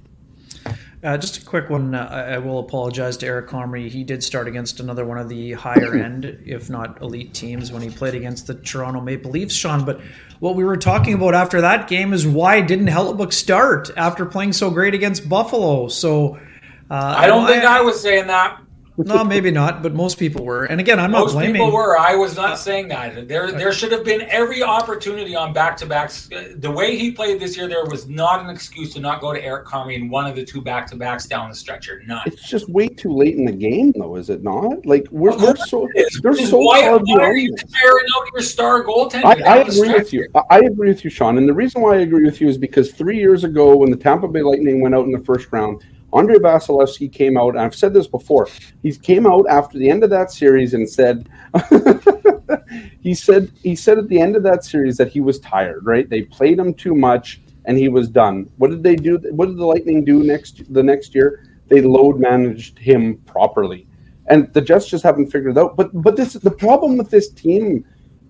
Speaker 2: Uh, just a quick one. Uh, I will apologize to Eric Comrie. He did start against another one of the higher *clears throat* end, if not elite teams, when he played against the Toronto Maple Leafs, Sean. But what we were talking about after that game is why didn't Hellebuyck start after playing so great against Buffalo? So
Speaker 1: uh, I don't think I, I was saying that
Speaker 2: no, maybe not, but most people were. And again, I'm most not blaming.
Speaker 1: Most people were. I was not uh, saying that. There, there should have been every opportunity on back to backs. Uh, the way he played this year, there was not an excuse to not go to Eric Comrie in one of the two back to backs down the stretcher. None.
Speaker 3: It's just way too late in the game, though, is it not? Like we're, we're so they're so why, far why are you
Speaker 1: tearing out your star goaltender?
Speaker 3: I, I agree with you. I agree with you, Sean. And the reason why I agree with you is because three years ago, when the Tampa Bay Lightning went out in the first round Andrei Vasilevskiy came out, and I've said this before. He came out after the end of that series and said, *laughs* he said, he said at the end of that series that he was tired. Right? They played him too much, and he was done. What did they do? What did the Lightning do next the next year? They load managed him properly, and the Jets just haven't figured it out. But but this the problem with this team,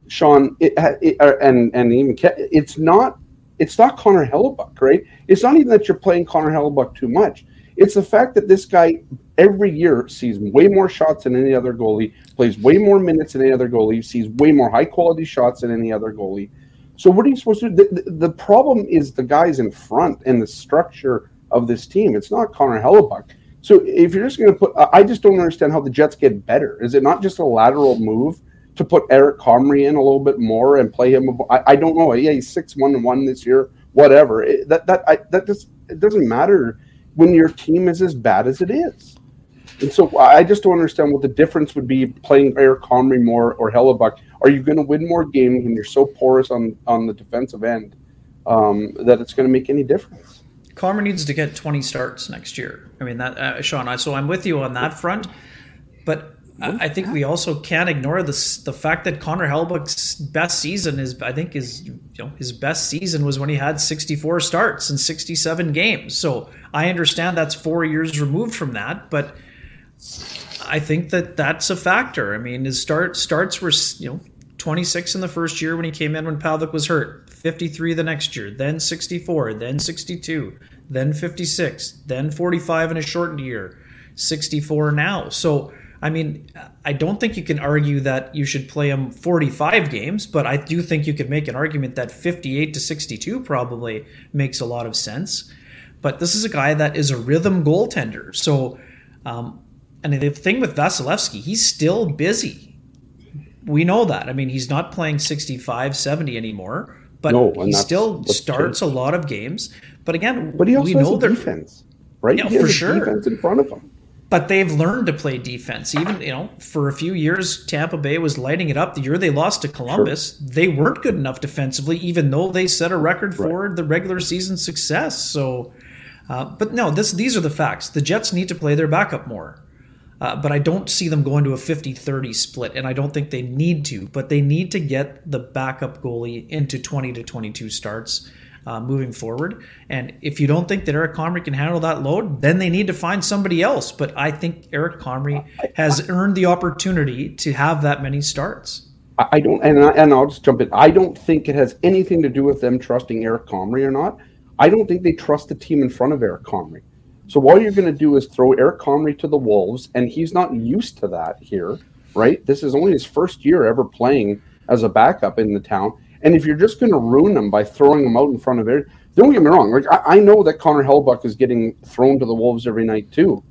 Speaker 3: Sean, it, it, uh, and and even it's not it's not Connor Hellebuyck, right? It's not even that you're playing Connor Hellebuyck too much. It's the fact that this guy every year sees way more shots than any other goalie, plays way more minutes than any other goalie, sees way more high quality shots than any other goalie. So what are you supposed to do? The, the, the problem is the guys in front and the structure of this team. It's not Connor Hellebuyck. So if you're just going to put, I just don't understand how the Jets get better. Is it not just a lateral move to put Eric Comrie in a little bit more and play him? I, I don't know. Yeah, he's six one one this year. Whatever. It, that that I, that just it doesn't matter when your team is as bad as it is. And so I just don't understand what the difference would be playing Eric Comrie more or Hellebuyck. Are you going to win more games when you're so porous on, on the defensive end um, that it's going to make any difference?
Speaker 2: Comrie needs to get 20 starts next year. I mean, that uh, Sean, I, so I'm with you on that front. But I think we also can't ignore this the fact that Connor Hellebuyck's best season is I think is you know his best season was when he had 64 starts in 67 games. So I understand that's 4 years removed from that, but I think that that's a factor. I mean, his start starts were you know 26 in the first year when he came in when Pavelec was hurt, 53 the next year, then 64, then 62, then 56, then 45 in a shortened year, 64 now. So I mean, I don't think you can argue that you should play him 45 games, but I do think you could make an argument that 58 to 62 probably makes a lot of sense. But this is a guy that is a rhythm goaltender. So, um, and the thing with Vasilevskiy, he's still busy. We know that. I mean, he's not playing 65, 70 anymore, but no, he still starts true. a lot of games. But again,
Speaker 3: but he also we know has defense, right?
Speaker 2: Yeah, for sure.
Speaker 3: Defense in front of him
Speaker 2: but they've learned to play defense. Even you know, for a few years, Tampa Bay was lighting it up. The year they lost to Columbus, sure. they weren't good enough defensively, even though they set a record for the regular season success. So, uh, but no, this these are the facts. The Jets need to play their backup more. Uh, but I don't see them going to a 50 30 split, and I don't think they need to. But they need to get the backup goalie into 20 to 22 starts. Uh, moving forward. And if you don't think that Eric Comrie can handle that load, then they need to find somebody else. But I think Eric Comrie has earned the opportunity to have that many starts.
Speaker 3: I don't, and, I, and I'll just jump in. I don't think it has anything to do with them trusting Eric Comrie or not. I don't think they trust the team in front of Eric Comrie. So all you're going to do is throw Eric Comrie to the Wolves, and he's not used to that here, right? This is only his first year ever playing as a backup in the town. And if you're just going to ruin them by throwing them out in front of it, don't get me wrong. Like I, I know that Connor Hellebuyck is getting thrown to the Wolves every night too,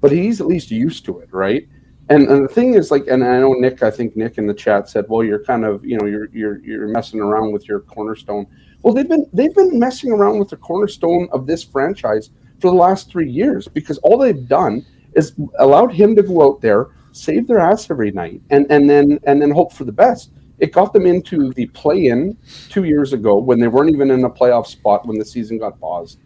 Speaker 3: but he's at least used to it, right? And, and the thing is, like, and I know Nick, I think Nick in the chat said, "Well, you're kind of, you know, you're you're you're messing around with your cornerstone." Well, they've been they've been messing around with the cornerstone of this franchise for the last three years because all they've done is allowed him to go out there, save their ass every night, and and then and then hope for the best. It got them into the play-in two years ago when they weren't even in a playoff spot when the season got paused.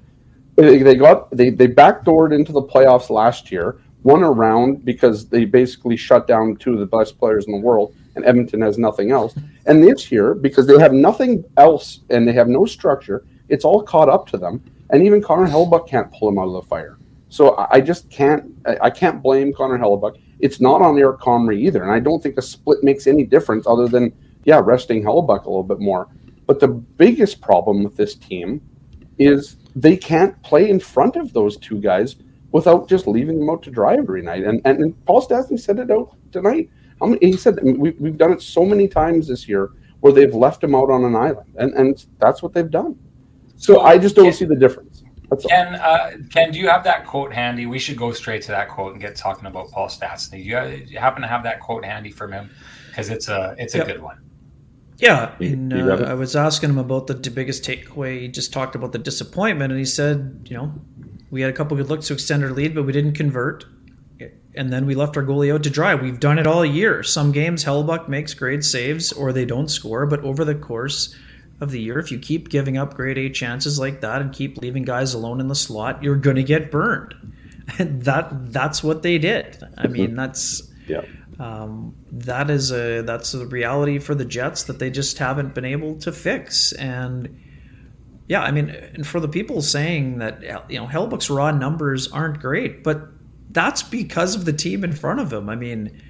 Speaker 3: They got they they backdoored into the playoffs last year one around because they basically shut down two of the best players in the world, and Edmonton has nothing else. And this year, because they have nothing else and they have no structure, it's all caught up to them. And even Connor Hellebuyck can't pull him out of the fire. So I just can't. I can't blame Connor Hellebuyck. It's not on Eric Comrie either, and I don't think a split makes any difference other than yeah, resting Hellebuyck a little bit more. But the biggest problem with this team is they can't play in front of those two guys without just leaving them out to dry every night. And and, and Paul Stastny said it out tonight. he said we, we've done it so many times this year where they've left him out on an island, and and that's what they've done. So I just don't see the difference.
Speaker 1: That's Ken, uh, Ken, do you have that quote handy? We should go straight to that quote and get talking about Paul Stastny. Do you, do you happen to have that quote handy from him? Because it's a it's a yep. good one.
Speaker 2: Yeah, and uh, I was asking him about the biggest takeaway. He just talked about the disappointment, and he said, you know, we had a couple good looks to extend our lead, but we didn't convert. And then we left our goalie out to dry. We've done it all year. Some games, Hellebuyck makes great saves or they don't score, but over the course of the year, if you keep giving up grade A chances like that and keep leaving guys alone in the slot, you're going to get burned. And *laughs* that that's what they did. I mean, that's
Speaker 3: yeah.
Speaker 2: Um, that is a that's a reality for the Jets that they just haven't been able to fix. And yeah, I mean, and for the people saying that you know Hellebuyck's raw numbers aren't great, but that's because of the team in front of him. I mean,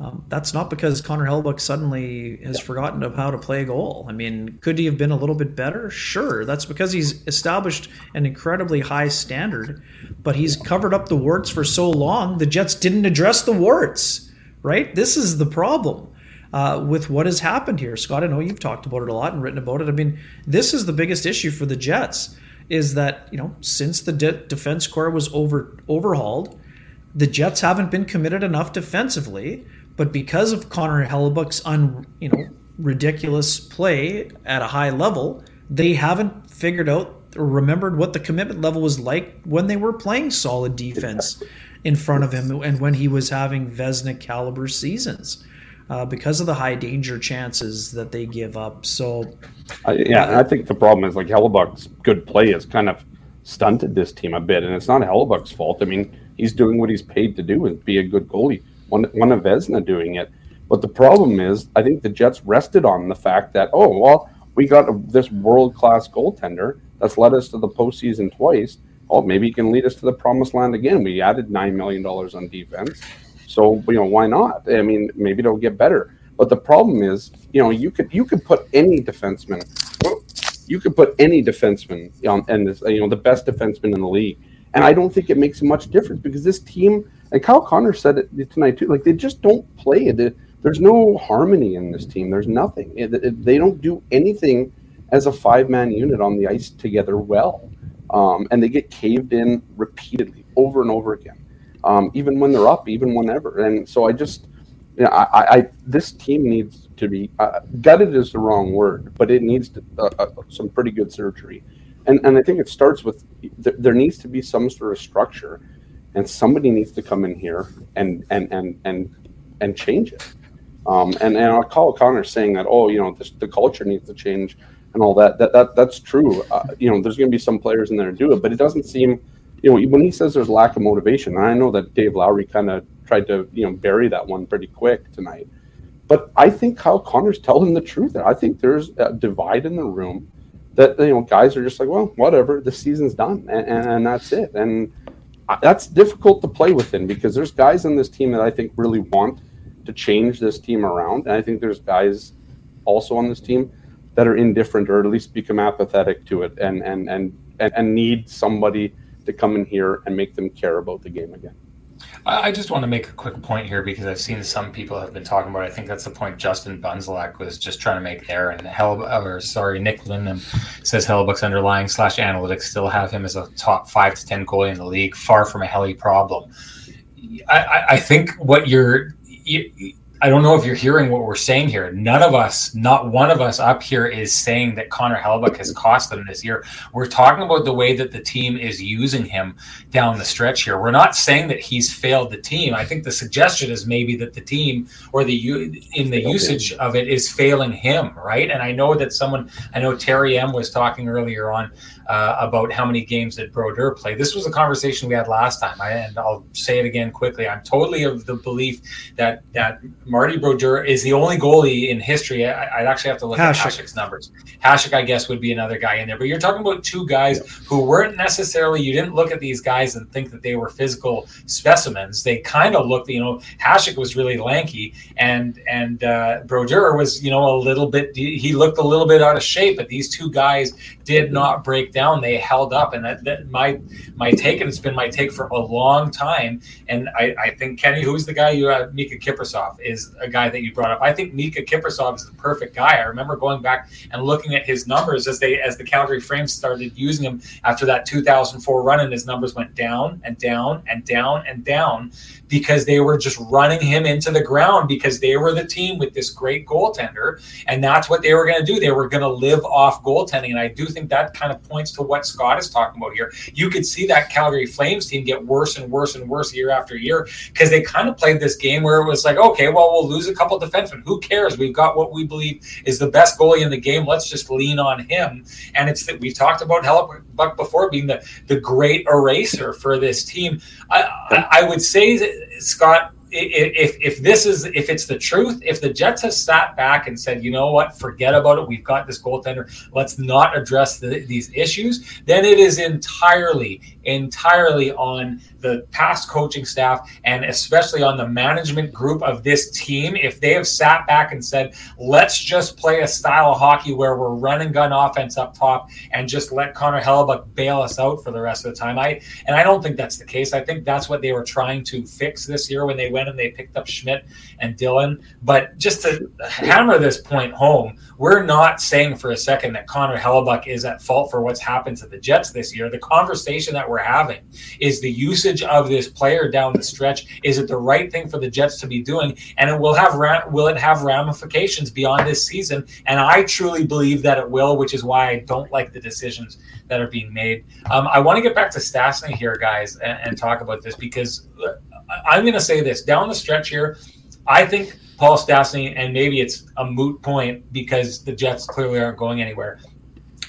Speaker 2: um, that's not because Connor Hellebuyck suddenly has forgotten of how to play a goal. I mean, could he have been a little bit better? Sure, that's because he's established an incredibly high standard, but he's covered up the warts for so long. The Jets didn't address the warts, right? This is the problem uh, with what has happened here. Scott, I know you've talked about it a lot and written about it. I mean, this is the biggest issue for the Jets is that you know since the de- defense core was over overhauled, the Jets haven't been committed enough defensively. But because of Connor Hellebuyck's un you know ridiculous play at a high level, they haven't figured out or remembered what the commitment level was like when they were playing solid defense in front of him and when he was having Vezina caliber seasons uh, because of the high danger chances that they give up. So,
Speaker 3: uh, yeah, I think the problem is like Hellebuyck's good play has kind of stunted this team a bit, and it's not Hellebuyck's fault. I mean, he's doing what he's paid to do and be a good goalie. One, one of Vezina doing it. But the problem is, I think the Jets rested on the fact that, oh, well, we got a, this world class goaltender that's led us to the postseason twice. Oh, maybe he can lead us to the promised land again. We added $9 million on defense. So you know why not? I mean, maybe it'll get better. But the problem is, you know, you could you could put any defenseman, you could put any defenseman on and this, you know the best defenseman in the league, and I don't think it makes much difference because this team and Kyle Connor said it tonight too. Like they just don't play. There's no harmony in this team. There's nothing. They don't do anything as a five man unit on the ice together well, um, and they get caved in repeatedly over and over again um, even when they're up, even whenever. And so I just, you know, I, I this team needs to be uh, gutted is the wrong word, but it needs to, uh, uh, some pretty good surgery. And and I think it starts with th- there needs to be some sort of structure, and somebody needs to come in here and and and and and change it. Um, and and I call Connor saying that oh you know this, the culture needs to change and all that that that that's true. Uh, you know there's going to be some players in there to do it, but it doesn't seem you know, when he says there's lack of motivation, I know that Dave Lowry kind of tried to, you know, bury that one pretty quick tonight. But I think Kyle Connor's telling the truth there. I think there's a divide in the room that you know guys are just like, well, whatever, the season's done, and, and, and that's it. And that's difficult to play within because there's guys on this team that I think really want to change this team around, and I think there's guys also on this team that are indifferent or at least become apathetic to it, and and and and, and need somebody to come in here and make them care about the game again.
Speaker 1: I just want to make a quick point here because I've seen some people have been talking about. It. I think that's the point Justin Bunzelak was just trying to make there. And Hell, or sorry, Nick Lindenham says Hellebuyck's underlying slash analytics still have him as a top five to ten goalie in the league, far from a Helly problem. I, I think what you're you, I don't know if you're hearing what we're saying here. None of us, not one of us up here is saying that Connor Hellebuyck has cost them this year. We're talking about the way that the team is using him down the stretch here. We're not saying that he's failed the team. I think the suggestion is maybe that the team or the in the usage of it is failing him, right? And I know that someone, I know Terry M was talking earlier on uh, about how many games that Brodeur played. This was a conversation we had last time, I, and I'll say it again quickly. I'm totally of the belief that that Marty Brodeur is the only goalie in history. I, would actually have to look Hasek. at Hasek's numbers. Hasek, I guess, would be another guy in there. But you're talking about two guys yeah. who weren't necessarily. You didn't look at these guys and think that they were physical specimens. They kind of looked. You know, Hasek was really lanky, and and uh, Brodeur was you know a little bit. He looked a little bit out of shape. But these two guys did not break down. They held up, and that, that my my take, and it's been my take for a long time. And I, I think Kenny, who's the guy you have, Miikka Kiprusoff, is a guy that you brought up. I think Miikka Kiprusoff is the perfect guy. I remember going back and looking at his numbers as they as the Calgary Flames started using him after that 2004 run, and his numbers went down and down and down and down because they were just running him into the ground because they were the team with this great goaltender, and that's what they were going to do. They were going to live off goaltending, and I do think that kind of points to what Scott is talking about here. You could see that Calgary Flames team get worse and worse and worse year after year because they kind of played this game where it was like, okay, well, we'll lose a couple defensemen. Who cares? We've got what we believe is the best goalie in the game. Let's just lean on him. And it's that we've talked about Hellebuyck before being the the great eraser for this team. I, I, I would say that Scott, if if this is if it's the truth, if the Jets have sat back and said, you know what, forget about it, we've got this goaltender, let's not address the, these issues, then it is entirely entirely on the past coaching staff and especially on the management group of this team. If they have sat back and said, let's just play a style of hockey where we're running gun offense up top and just let Connor Hellebuyck bail us out for the rest of the time. I and I don't think that's the case. I think that's what they were trying to fix this year when they went and they picked up Schmidt and Dillon. But just to hammer this point home, we're not saying for a second that Connor Hellebuyck is at fault for what's happened to the Jets this year. The conversation that we're having is the usage of this player down the stretch. Is it the right thing for the Jets to be doing? And it will have will it have ramifications beyond this season? And I truly believe that it will, which is why I don't like the decisions that are being made. Um, I want to get back to Stastny here, guys, and, and talk about this because I'm going to say this down the stretch here. I think Paul Stastny, and maybe it's a moot point because the Jets clearly aren't going anywhere.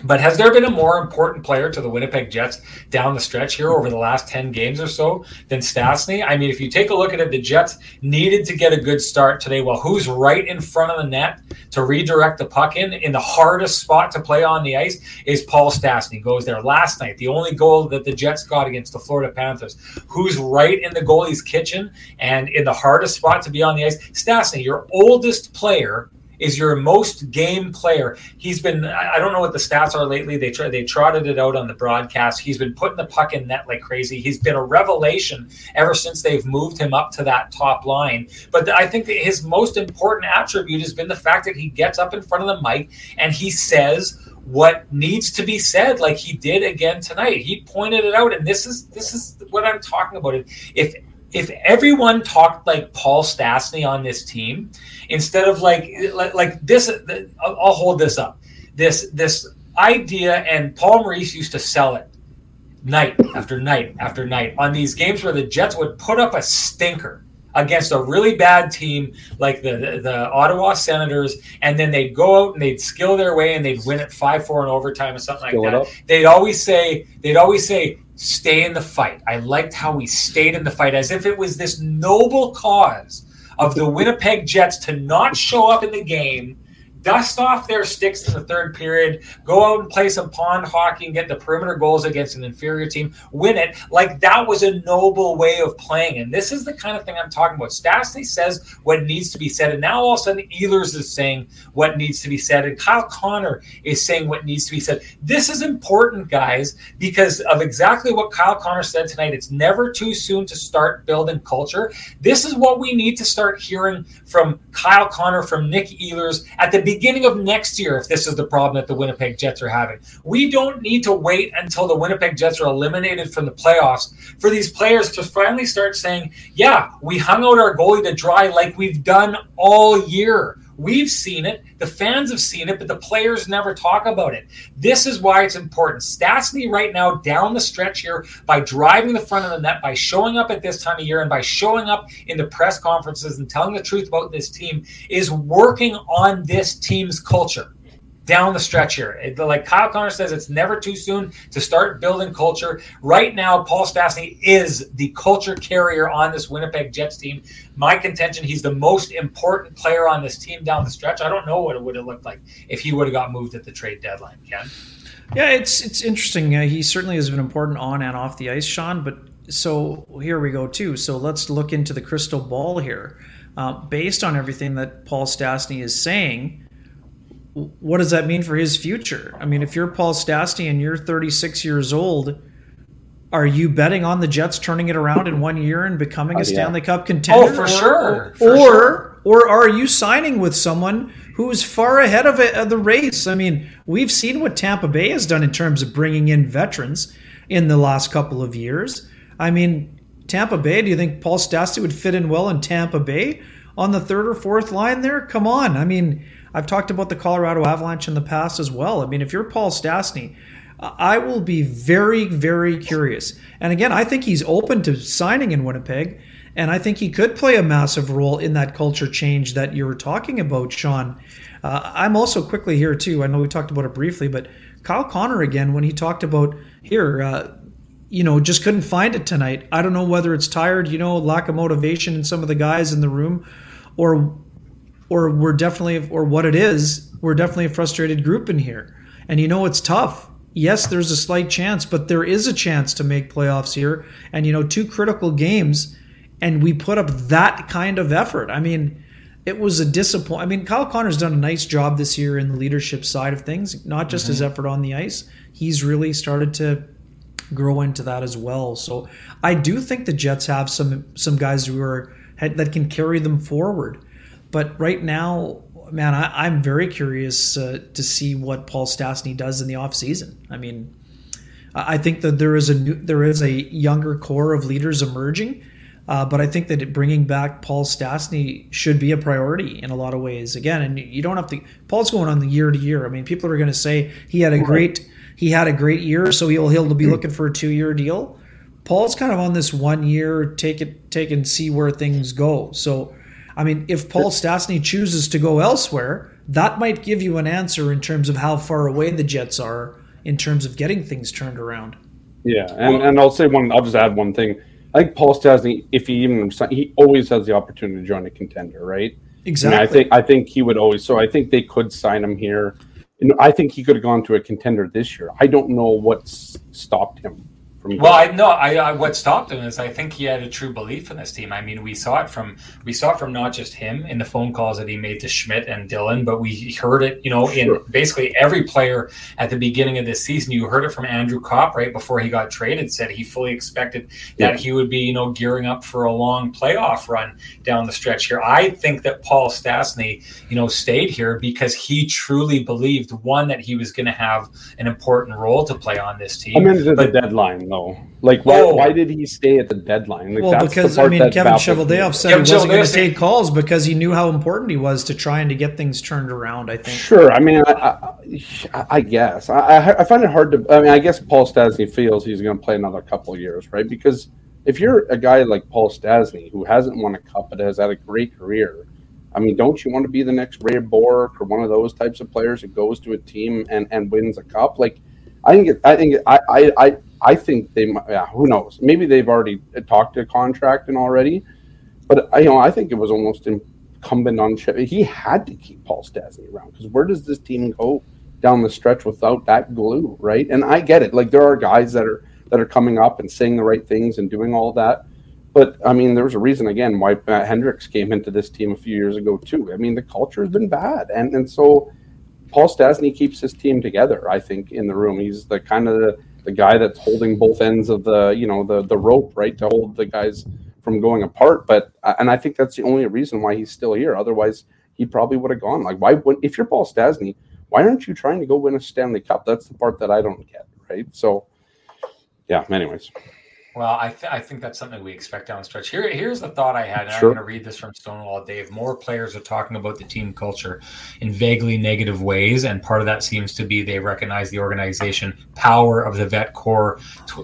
Speaker 1: But has there been a more important player to the Winnipeg Jets down the stretch here over the last 10 games or so than Stastny? I mean, if you take a look at it, the Jets needed to get a good start today. Well, who's right in front of the net to redirect the puck in? In the hardest spot to play on the ice is Paul Stastny. Goes there last night. The only goal that the Jets got against the Florida Panthers. Who's right in the goalie's kitchen and in the hardest spot to be on the ice? Stastny, your oldest player is your most game player. He's been I don't know what the stats are lately. They try, they trotted it out on the broadcast. He's been putting the puck in net like crazy. He's been a revelation ever since they've moved him up to that top line. But I think his most important attribute has been the fact that he gets up in front of the mic and he says what needs to be said like he did again tonight he pointed it out and this is this is what i'm talking about if if everyone talked like Paul Stastny on this team, instead of like like, like this, I'll hold this up. This this idea, and Paul Maurice used to sell it night after night after night on these games where the Jets would put up a stinker against a really bad team like the, the, the Ottawa Senators, and then they'd go out and they'd skill their way and they'd win it five four in overtime or something like that. They'd always say they'd always say stay in the fight. I liked how we stayed in the fight as if it was this noble cause of the Winnipeg Jets to not show up in the game dust off their sticks in the third period, go out and play some pond hockey and get the perimeter goals against an inferior team, win it. Like that was a noble way of playing. And this is the kind of thing I'm talking about. Stastny says what needs to be said. And now all of a sudden Ehlers is saying what needs to be said. And Kyle Connor is saying what needs to be said. This is important, guys, because of exactly what Kyle Connor said tonight. It's never too soon to start building culture. This is what we need to start hearing from Kyle Connor, from Nik Ehlers at the beginning of next year if this is the problem that the Winnipeg Jets are having. We don't need to wait until the Winnipeg Jets are eliminated from the playoffs for these players to finally start saying, yeah, we hung out our goalie to dry like we've done all year. We've seen it. The fans have seen it, but the players never talk about it. This is why it's important. Stastny right now down the stretch here by driving the front of the net, by showing up at this time of year, and by showing up in the press conferences and telling the truth about this team is working on this team's culture down the stretch here. It, like Kyle Connor says, it's never too soon to start building culture. Right now, Paul Stastny is the culture carrier on this Winnipeg Jets team. My contention, he's the most important player on this team down the stretch. I don't know what it would have looked like if he would have got moved at the trade deadline, Ken.
Speaker 2: Yeah, it's it's interesting. Uh, he certainly has been important on and off the ice, Sean. But so here we go too. So let's look into the crystal ball here. Uh, based on everything that Paul Stastny is saying, what does that mean for his future? I mean, if you're Paul Stastny and you're 36 years old, are you betting on the Jets turning it around in one year and becoming a oh, Stanley Cup oh, contender?
Speaker 1: Oh, for or, sure.
Speaker 2: For or sure. or are you signing with someone who's far ahead of, it, of the race? I mean, we've seen what Tampa Bay has done in terms of bringing in veterans in the last couple of years. I mean, Tampa Bay. Do you think Paul Stastny would fit in well in Tampa Bay on the third or fourth line there? Come on. I mean I've talked about the Colorado Avalanche in the past as well. I mean, if you're Paul Stastny, I will be very, very curious. And again, I think he's open to signing in Winnipeg, and I think he could play a massive role in that culture change that you were talking about, Sean. Uh, I'm also quickly here too. I know we talked about it briefly, but Kyle Connor again when he talked about here, uh, you know, just couldn't find it tonight. I don't know whether it's tired, you know, lack of motivation in some of the guys in the room, or or we're definitely or what it is we're definitely a frustrated group in here. And you know it's tough. Yes there's a slight chance but there is a chance to make playoffs here. And you know two critical games and we put up that kind of effort. I mean it was a disappoint i mean kyle connor's done a nice job this year in the leadership side of things not just mm-hmm. his effort on the ice. He's really started to grow into that as well. So i do think the jets have some some guys who are that can carry them forward but right now, man, I, am very curious uh, to see what Paul Stastny does in the offseason. I mean, I think that there is a new, there is a younger core of leaders emerging, uh, but I think that bringing back Paul Stastny should be a priority in a lot of ways. Again, and you don't have to. Paul's going on the year to year. I mean, people are going to say he had a great he had a great year, so he'll he'll be looking for a two year deal. Paul's kind of on this one year take it take and see where things go. So I mean, if Paul Stastny chooses to go elsewhere, that might give you an answer in terms of how far away the Jets are in terms of getting things turned around.
Speaker 3: Yeah, and, and I'll say one. I'll just add one thing. I think Paul Stastny, if he even he always has the opportunity to join a contender, right?
Speaker 2: Exactly.
Speaker 3: I, mean, I think I think he would always. So I think they could sign him here. And I think he could have gone to a contender this year. I don't know what's stopped him
Speaker 1: from well, I know I, I, what stopped him is I think he had a true belief in this team. I mean, we saw it from we saw it from not just him in the phone calls that he made to Schmidt and Dillon, but we heard it, you know, sure. in basically every player at the beginning of this season. You heard it from Andrew Copp right before he got traded. Said he fully expected that yeah. he would be, you know, gearing up for a long playoff run down the stretch here. I think that Paul Stastny, you know, stayed here because he truly believed one that he was going to have an important role to play on this team.
Speaker 3: I mean, the deadline no. Like, why, oh. why did he stay at the deadline? Like,
Speaker 2: well, because I mean, Kevin Cheveldayoff said Kevin he wasn't going to take calls because he knew how important he was to trying to get things turned around. I think.
Speaker 3: Sure. I mean, I, I, I guess I, I, find it hard to. I mean, I guess Paul Stastny feels he's going to play another couple of years, right? Because if you're a guy like Paul Stastny who hasn't won a cup but has had a great career, I mean, don't you want to be the next Ray Bourque or one of those types of players that goes to a team and, and wins a cup? Like, I think it, I think it, I, I I think they might. Yeah, who knows? Maybe they've already talked to contract and already, but I, you know, I think it was almost incumbent on Chip. He had to keep Paul Stastny around because where does this team go down the stretch without that glue, right? And I get it. Like there are guys that are that are coming up and saying the right things and doing all that. But I mean, there's a reason again why Matt Hendricks came into this team a few years ago too. I mean, the culture has been bad, and and so Paul Stastny keeps his team together. I think in the room, he's the kind of the, the guy that's holding both ends of the you know the the rope, right, to hold the guys from going apart. But uh, and I think that's the only reason why he's still here. Otherwise, he probably would have gone. Like, why? Would, if you're Paul Stastny, why aren't you trying to go win a Stanley Cup? That's the part that I don't get, right? So, yeah. Anyways.
Speaker 1: Well, I, th- I think that's something we expect down the stretch. Here, here's the thought I had. And sure. I'm going to read this from Stonewall Dave. More players are talking about the team culture in vaguely negative ways, and part of that seems to be they recognize the organization power of the vet core.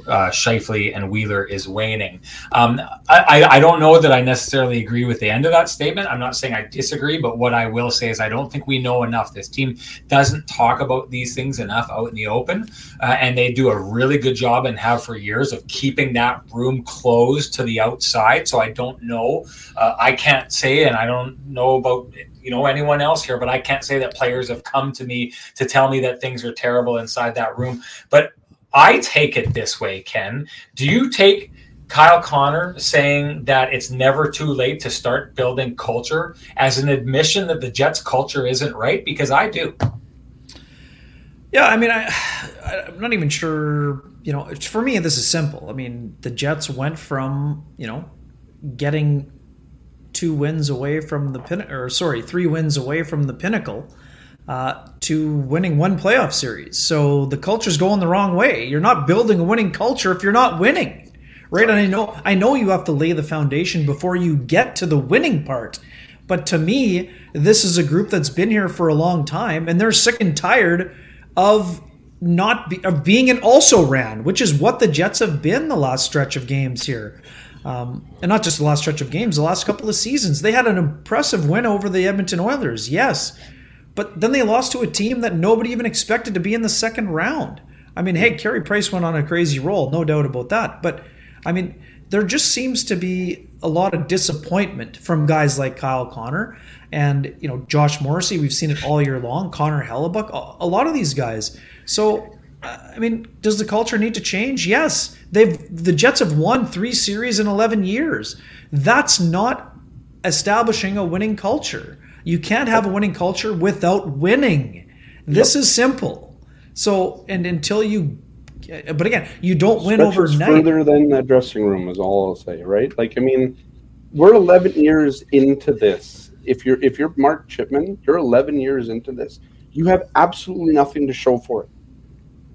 Speaker 1: Uh, Scheifele and Wheeler is waning. Um, I, I don't know that I necessarily agree with the end of that statement. I'm not saying I disagree, but what I will say is I don't think we know enough. This team doesn't talk about these things enough out in the open, uh, and they do a really good job and have for years of keeping that room closed to the outside. So I don't know. Uh, I can't say, and I don't know about you know anyone else here, but I can't say that players have come to me to tell me that things are terrible inside that room. But I take it this way, Ken. Do you take Kyle Connor saying that it's never too late to start building culture as an admission that the Jets culture isn't right? Because I do.
Speaker 2: Yeah, I mean, I, *sighs* I'm not even sure. You know, for me, this is simple. I mean, the Jets went from you know getting two wins away from the pin, or sorry, three wins away from the pinnacle, uh, to winning one playoff series. So the culture's going the wrong way. You're not building a winning culture if you're not winning, right? And I know, I know you have to lay the foundation before you get to the winning part. But to me, this is a group that's been here for a long time, and they're sick and tired of not be, of being an also ran, which is what the Jets have been the last stretch of games here. Um, and not just the last stretch of games, the last couple of seasons. They had an impressive win over the Edmonton Oilers, yes. But then they lost to a team that nobody even expected to be in the second round. I mean, hey, Carey Price went on a crazy roll, no doubt about that. But I mean, there just seems to be a lot of disappointment from guys like Kyle Connor and you know Josh Morrissey. We've seen it all year long. Connor Hellebuyck, a lot of these guys. So, uh, I mean, does the culture need to change? Yes, they've the Jets have won three series in eleven years. That's not establishing a winning culture. You can't have a winning culture without winning. This yep. is simple. So, and until you uh, but again, you don't win overnight.
Speaker 3: Further than the dressing room is all I'll say, right? Like, I mean, we're 11 years into this if you're if you're Mark Chipman, you're 11 years into this. You have absolutely nothing to show for it.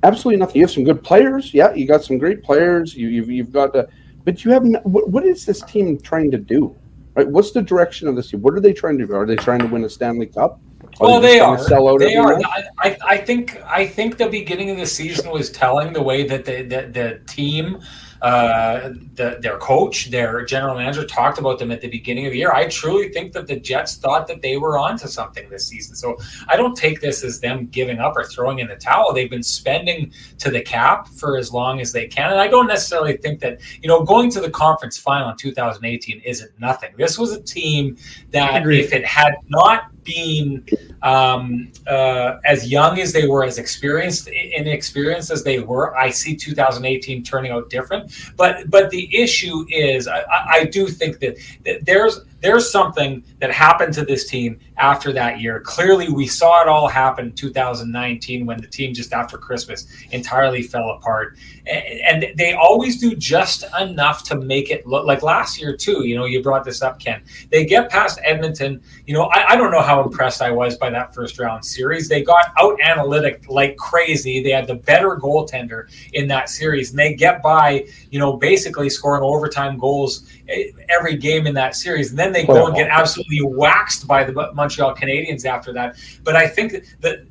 Speaker 3: Absolutely nothing. You have some good players. Yeah, you got some great players. You, you've you've got, a, but you have. What, what is this team trying to do? Right? What's the direction of this team? What are they trying to do? Are they trying to win a Stanley Cup?
Speaker 1: Are well, they, they are. Sell out they are. I, I, think I think the beginning of the season was telling the way that the the, the team uh, the, their coach, their general manager talked about them at the beginning of the year. I truly think that the Jets thought that they were onto something this season. So I don't take this as them giving up or throwing in the towel. They've been spending to the cap for as long as they can. And I don't necessarily think that, you know, going to the conference final in 2018 isn't nothing. This was a team that if it had not been um, uh, as young as they were, as experienced inexperienced as they were, I see 2018 turning out different. But but the issue is, I, I do think that, that there's there's something that happened to this team after that year. Clearly, we saw it all happen in 2019 when the team just after Christmas entirely fell apart. And they always do just enough to make it look like last year, too. You know, you brought this up, Ken. They get past Edmonton. You know, I, I don't know how impressed I was by that first round series. They got out analytic like crazy. They had the better goaltender in that series, and they get by, you know, basically scoring overtime goals eh, every game in that series. And then they go and get absolutely waxed by the Montreal Canadiens after that. But I think that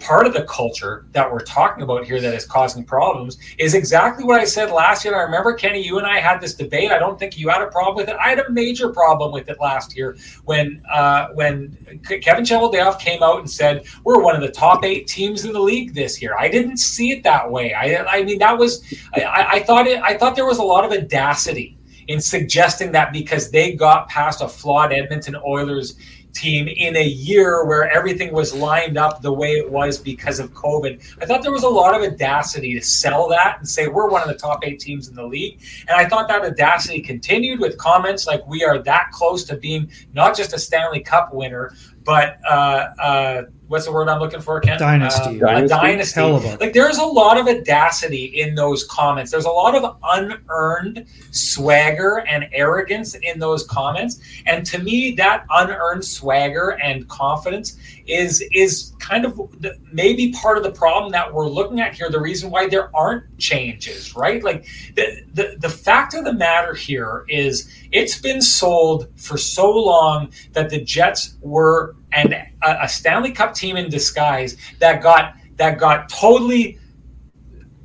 Speaker 1: part of the culture that we're talking about here that is causing problems is exactly what I said last year. And I remember Kenny, you and I had this debate. I don't think you had a problem with it. I had a major problem with it last year when uh, when Kevin Cheveldayoff came out and said we're one of the top eight teams in the league this year. I didn't see it that way. I, I mean that was I, I thought it. I thought there was a lot of audacity in suggesting that because they got past a flawed Edmonton Oilers team in a year where everything was lined up the way it was because of COVID. I thought there was a lot of audacity to sell that and say we're one of the top eight teams in the league. And I thought that audacity continued with comments like we are that close to being not just a Stanley Cup winner, but uh, uh, what's the word I'm looking for, Ken?
Speaker 2: Dynasty.
Speaker 1: Uh, a dynasty. Like there's a lot of audacity in those comments. There's a lot of unearned swagger and arrogance in those comments. And to me, that unearned swagger and confidence is is kind of maybe part of the problem that we're looking at here. The reason why there aren't changes, right? Like the the, the fact of the matter here is it's been sold for so long that the Jets were and a, a Stanley Cup team in disguise that got that got totally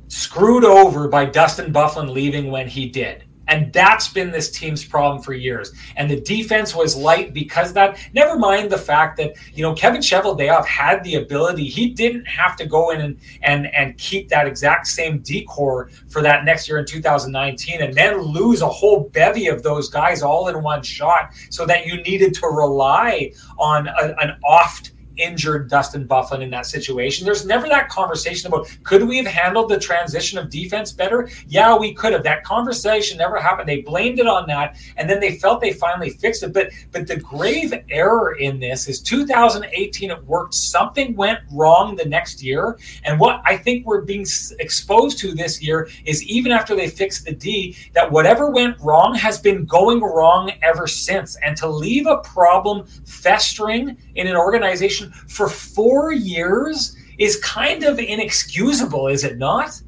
Speaker 1: screwed over by Dustin Byfuglien leaving when he did. And that's been this team's problem for years. And the defense was light because that. Never mind the fact that, you know, Kevin Cheveldayoff had the ability. He didn't have to go in and, and, and keep that exact same decor for that next year in 2019 and then lose a whole bevy of those guys all in one shot so that you needed to rely on a, an oft injured Dustin Byfuglien in that situation. There's never that conversation about could we have handled the transition of defense better? Yeah, we could have. That conversation never happened. They blamed it on that, and then they felt they finally fixed it. But but the grave error in this is 2018. It worked. Something went wrong the next year, and what I think we're being exposed to this year is even after they fixed the D, that whatever went wrong has been going wrong ever since. And to leave a problem festering in an organization for four years is kind of inexcusable, is it not?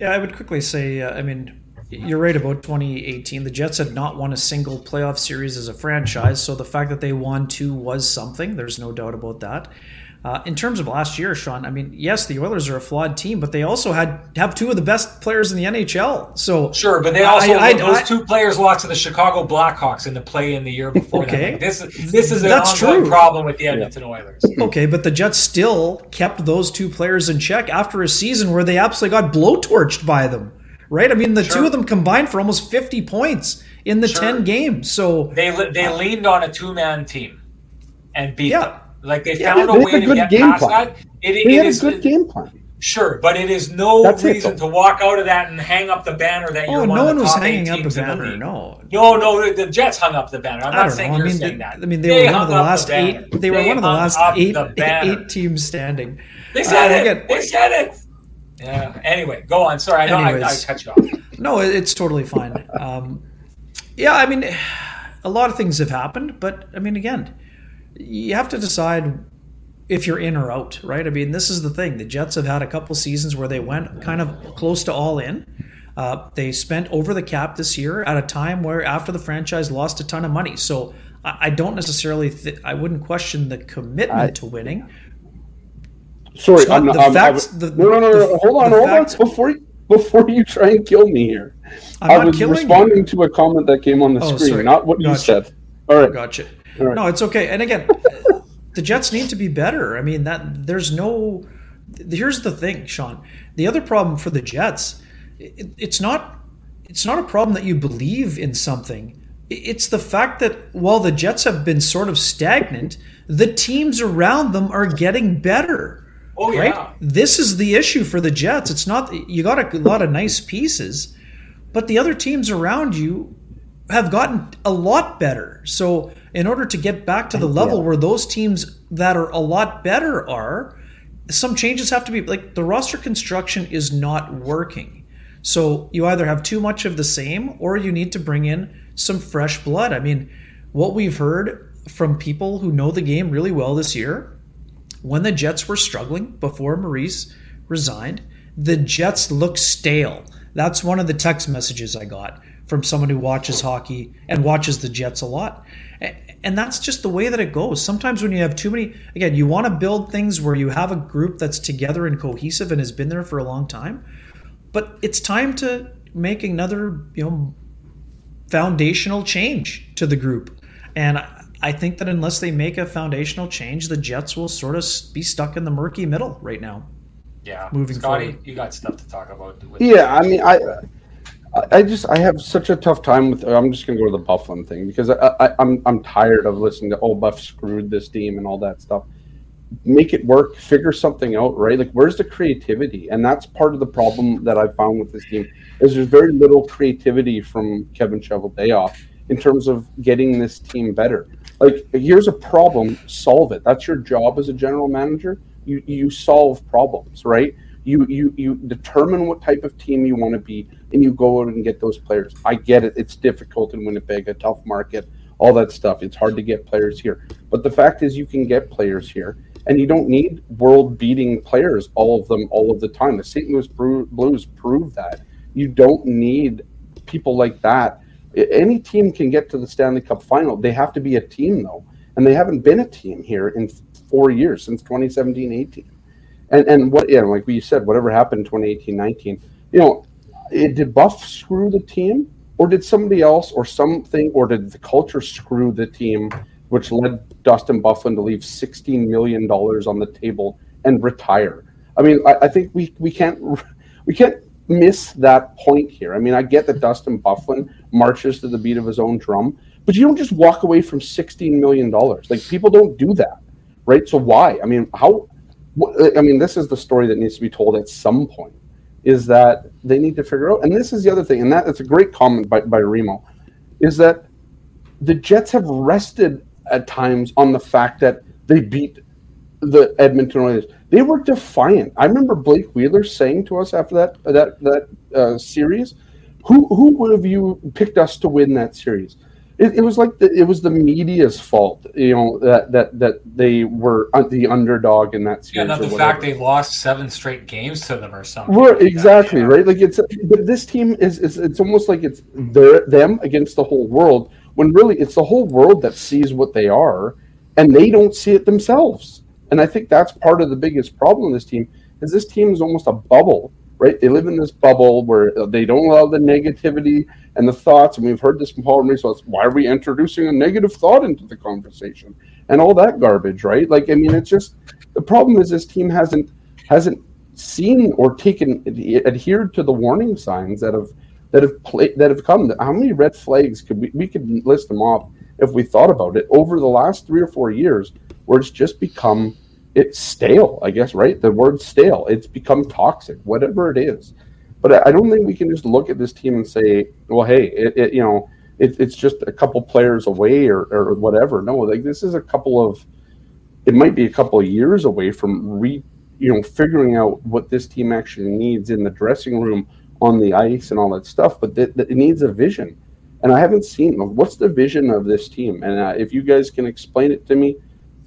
Speaker 2: Yeah, I would quickly say, uh, I mean, you're right about 2018. The Jets had not won a single playoff series as a franchise, so the fact that they won two was something. There's no doubt about that. Uh, in terms of last year, Sean, I mean, yes, the Oilers are a flawed team, but they also had have two of the best players in the NHL. So
Speaker 1: sure, but they also I, I, those I, two players lost to the Chicago Blackhawks in the play in the year before. Okay, like, this is this is an That's ongoing true. problem with the Edmonton yeah. Oilers.
Speaker 2: Okay, but the Jets still kept those two players in check after a season where they absolutely got blowtorched by them. Right? I mean, the sure. two of them combined for almost fifty points in the sure. ten games. So
Speaker 1: they they leaned on a two man team and beat yeah. them. Like they yeah, found a way a to get past plan. that.
Speaker 3: It, they it had is, a good game plan.
Speaker 1: Sure, but it is no That's reason to walk out of that and hang up the banner that you're oh, one no one was hanging up the banner.
Speaker 2: No,
Speaker 1: no, no. The Jets hung up the banner. I'm not saying know. you're I mean, saying that.
Speaker 2: I mean, they, they were one of the last the eight. They, they were one of the last eight, the eight teams standing.
Speaker 1: They said uh, it. Again, they said it. Yeah. Anyway, go on. Sorry, I know I, I cut you off.
Speaker 2: No, it's totally fine. Um, yeah, I mean, *sighs* a lot of things have happened, but I mean, again you have to decide if you're in or out, right? I mean, this is the thing. The Jets have had a couple seasons where they went kind of close to all in. Uh, they spent over the cap this year at a time where after the franchise lost a ton of money. So I, I don't necessarily, th- I wouldn't question the commitment I, to winning.
Speaker 3: Sorry, I'm, the I'm, facts, I'm, the, no, no, no, no, the, hold on, hold facts, on, before you, before you try and kill me here. I'm I was responding you. to a comment that came on the oh, screen, sorry. not what gotcha. you said. All right,
Speaker 2: gotcha. Right. No, it's okay. And again, the Jets need to be better. I mean, that there's no. Here's the thing, Sean. The other problem for the Jets, it, it's not. It's not a problem that you believe in something. It's the fact that while the Jets have been sort of stagnant, the teams around them are getting better.
Speaker 1: Oh yeah.
Speaker 2: This is the issue for the Jets. It's not you got a lot of nice pieces, but the other teams around you have gotten a lot better. So in order to get back to the level yeah. where those teams that are a lot better are, some changes have to be like the roster construction is not working. So you either have too much of the same or you need to bring in some fresh blood. I mean, what we've heard from people who know the game really well this year, when the Jets were struggling before Maurice resigned, the Jets look stale. That's one of the text messages I got from someone who watches hockey and watches the Jets a lot. And that's just the way that it goes. Sometimes when you have too many, again, you want to build things where you have a group that's together and cohesive and has been there for a long time. But it's time to make another, you know, foundational change to the group. And I think that unless they make a foundational change, the Jets will sort of be stuck in the murky middle right now.
Speaker 1: Yeah, moving Scotty, forward. you got stuff to talk about.
Speaker 3: yeah, I mean, I I just I have such a tough time with. I'm just gonna go to the Byfuglien thing because I, I am I'm, I'm tired of listening to oh Buff screwed this team and all that stuff. Make it work, figure something out, right? Like where's the creativity? And that's part of the problem that I found with this team is there's very little creativity from Kevin Cheveldayoff in terms of getting this team better. Like here's a problem, solve it. That's your job as a general manager. You you solve problems, right? You you you determine what type of team you want to be, and you go out and get those players. I get it; it's difficult in Winnipeg, a tough market, all that stuff. It's hard to get players here, but the fact is, you can get players here, and you don't need world-beating players, all of them, all of the time. The St. Louis Blues prove that. You don't need people like that. Any team can get to the Stanley Cup final. They have to be a team, though, and they haven't been a team here in four years since 2017-18 and and what yeah, like we said, whatever happened in 2018, 19, you know, it, did Buff screw the team, or did somebody else, or something, or did the culture screw the team, which led Dustin Byfuglien to leave 16 million dollars on the table and retire? I mean, I, I, think we we can't we can't miss that point here. I mean, I get that Dustin Byfuglien marches to the beat of his own drum, but you don't just walk away from 16 million dollars. Like people don't do that, right? So why? I mean, how I mean, this is the story that needs to be told at some point. Is that they need to figure out, and this is the other thing, and that it's a great comment by, by Remo, is that the Jets have rested at times on the fact that they beat the Edmonton Oilers. They were defiant. I remember Blake Wheeler saying to us after that that that uh, series, "Who who would have you picked us to win that series?" It, it, was like the, it was the media's fault, you know, that that that they were the underdog in that series.
Speaker 1: Yeah, not the fact they lost seven straight games to them or something.
Speaker 3: Like exactly that, yeah. right. Like it's, but this team is, is it's almost like it's their them against the whole world. When really it's the whole world that sees what they are, and they don't see it themselves. And I think that's part of the biggest problem this team is this team is almost a bubble right? They live in this bubble where they don't allow the negativity and the thoughts. And we've heard this from Paul Maurice. So why are we introducing a negative thought into the conversation and all that garbage, right? Like, I mean, it's just the problem is this team hasn't hasn't seen or taken adhered to the warning signs that have that have played that have come. How many red flags could we we could list them off if we thought about it over the last three or four years, where it's just become it's stale, I guess, right? The word stale, it's become toxic, whatever it is. But I don't think we can just look at this team and say, well, hey, it, it you know, it, it's just a couple players away or, or whatever. No, like this is a couple of, it might be a couple of years away from re, you know, figuring out what this team actually needs in the dressing room, on the ice, and all that stuff. But th- th- it needs a vision, and I haven't seen what's the vision of this team. And uh, if you guys can explain it to me,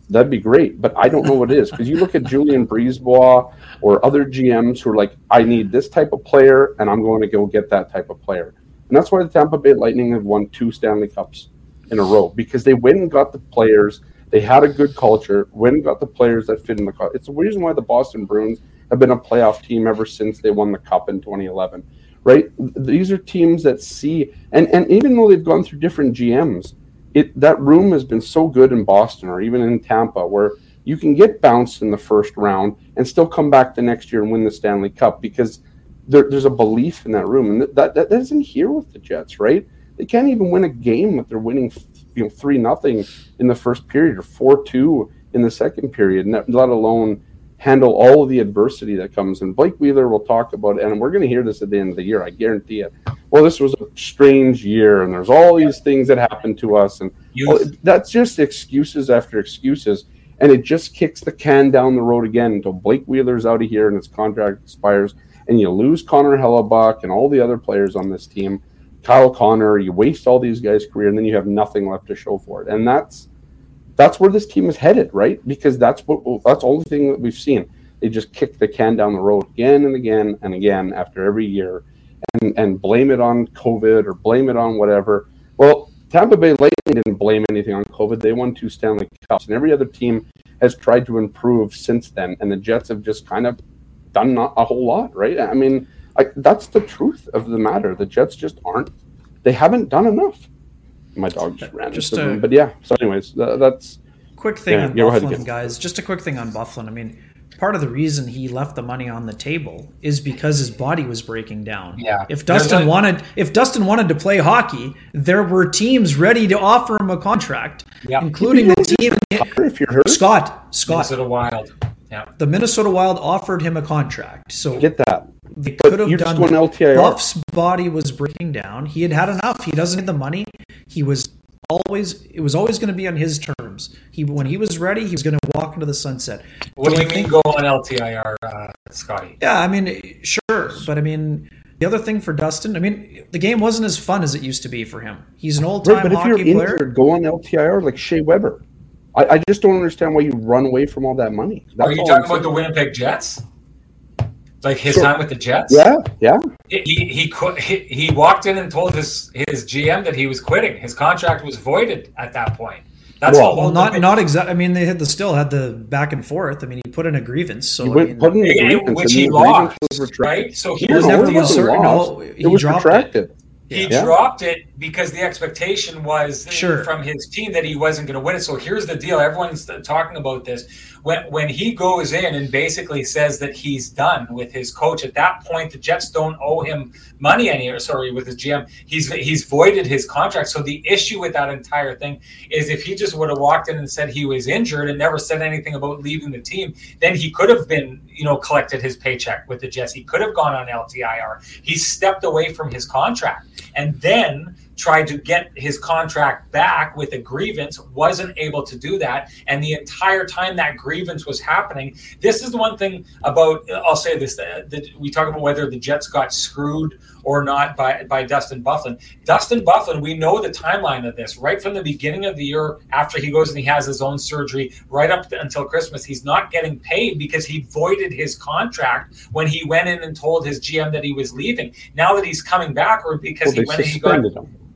Speaker 3: that'd be great. But I don't know what it is because you look at Julien BriseBois or other GMs who are like, I need this type of player, and I'm going to go get that type of player. And that's why the Tampa Bay Lightning have won two Stanley Cups in a row because they went and got the players. They had a good culture, went and got the players that fit in the cup. It's the reason why the Boston Bruins have been a playoff team ever since they won the cup in 2011. Right? These are teams that see, and, and even though they've gone through different GMs, it that room has been so good in Boston or even in Tampa where you can get bounced in the first round and still come back the next year and win the Stanley Cup because there, there's a belief in that room, and that, that that isn't here with the Jets, right? They can't even win a game if they're winning, you know, three nothing in the first period or four two in the second period, let alone handle all of the adversity that comes. And Blake Wheeler will talk about, it, and we're going to hear this at the end of the year, I guarantee it. Well, this was a strange year, and there's all these things that happened to us, and that's just excuses after excuses, and it just kicks the can down the road again until Blake Wheeler's out of here and his contract expires, and you lose Connor Hellebuyck and all the other players on this team. Kyle Connor, you waste all these guys' career, and then you have nothing left to show for it, and that's that's where this team is headed, right? Because that's what that's the only thing that we've seen. They just kick the can down the road again and again and again after every year, and and blame it on COVID or blame it on whatever. Well, Tampa Bay Lightning didn't blame anything on COVID. They won two Stanley Cups, and every other team has tried to improve since then. And the Jets have just kind of done not a whole lot, right? I mean, like that's the truth of the matter. The Jets just aren't. They haven't done enough my dog just ran just into the room. But yeah, so anyways, that's
Speaker 2: quick thing yeah, on Byfuglien, guys. Just a quick thing on Byfuglien. I mean, part of the reason he left the money on the table is because his body was breaking down.
Speaker 1: Yeah.
Speaker 2: If Dustin
Speaker 1: a-
Speaker 2: wanted if Dustin wanted to play hockey, there were teams ready to offer him a contract,
Speaker 1: Yeah.
Speaker 2: including the team
Speaker 3: If you're hurt,
Speaker 2: Scott Scott.
Speaker 1: Minnesota Wild. Yeah.
Speaker 2: The Minnesota Wild offered him a contract, so
Speaker 3: get that.
Speaker 2: they
Speaker 3: But
Speaker 2: could have
Speaker 3: you're just
Speaker 2: done.
Speaker 3: going LTIR.
Speaker 2: Buff's body was breaking down. He had had enough. He doesn't need the money. He was always. It was always going to be on his terms. He when he was ready, he was going to walk into the sunset.
Speaker 1: What do
Speaker 2: I
Speaker 1: you mean go on LTIR, uh, Scotty?
Speaker 2: Yeah, I mean, sure, but I mean, the other thing for Dustin, I mean, the game wasn't as fun as it used to be for him. He's an old
Speaker 3: Right,
Speaker 2: time
Speaker 3: but if you're
Speaker 2: hockey player.
Speaker 3: injured, go on LTIR like Shea Weber. I, I just don't understand why you run away from all that money. That's
Speaker 1: Are you talking about the
Speaker 3: saying.
Speaker 1: Winnipeg Jets? Like his
Speaker 3: Sure.
Speaker 1: time with the Jets?
Speaker 3: Yeah, yeah.
Speaker 1: He he, quit, he he walked in and told his his GM that he was quitting. His contract was voided at that point. That's
Speaker 3: Well-
Speaker 2: well, not
Speaker 1: debate.
Speaker 2: not exactly. I mean, they had the still had the back and forth. I mean, he put in a grievance, so
Speaker 3: He
Speaker 2: I mean,
Speaker 3: put in the
Speaker 1: Yeah,
Speaker 3: grievance,
Speaker 1: which he lost,
Speaker 3: was
Speaker 1: right? So
Speaker 2: He
Speaker 1: here's
Speaker 2: was
Speaker 1: the
Speaker 2: never
Speaker 1: deal.
Speaker 3: wasn't
Speaker 2: certain-
Speaker 3: lost.
Speaker 2: no,
Speaker 3: it
Speaker 2: he
Speaker 3: was
Speaker 2: dropped it.
Speaker 3: retracted.
Speaker 1: He
Speaker 3: Yeah.
Speaker 1: dropped it because the expectation was
Speaker 2: Sure.
Speaker 1: from his team that he wasn't going to win it. So here's the deal: everyone's talking about this. When when he goes in and basically says that he's done with his coach, at that point the Jets don't owe him money any. Or sorry, with his GM, he's he's voided his contract. So the issue with that entire thing is if he just would have walked in and said he was injured and never said anything about leaving the team, then he could have been you know collected his paycheck with the Jets. He could have gone on LTIR. He stepped away from his contract and then tried to get his contract back with a grievance wasn't able to do that. And the entire time that grievance was happening this is the one thing about i'll say this that we talk about whether the jets got screwed or not by by dustin Byfuglien. Dustin Byfuglien we know the timeline of this. Right from the beginning of the year after he goes and he has his own surgery right up until christmas he's not getting paid because he voided his contract when he went in and told his gm that he was leaving. Now that he's coming back or because
Speaker 3: Well,
Speaker 1: he went and he got
Speaker 3: him.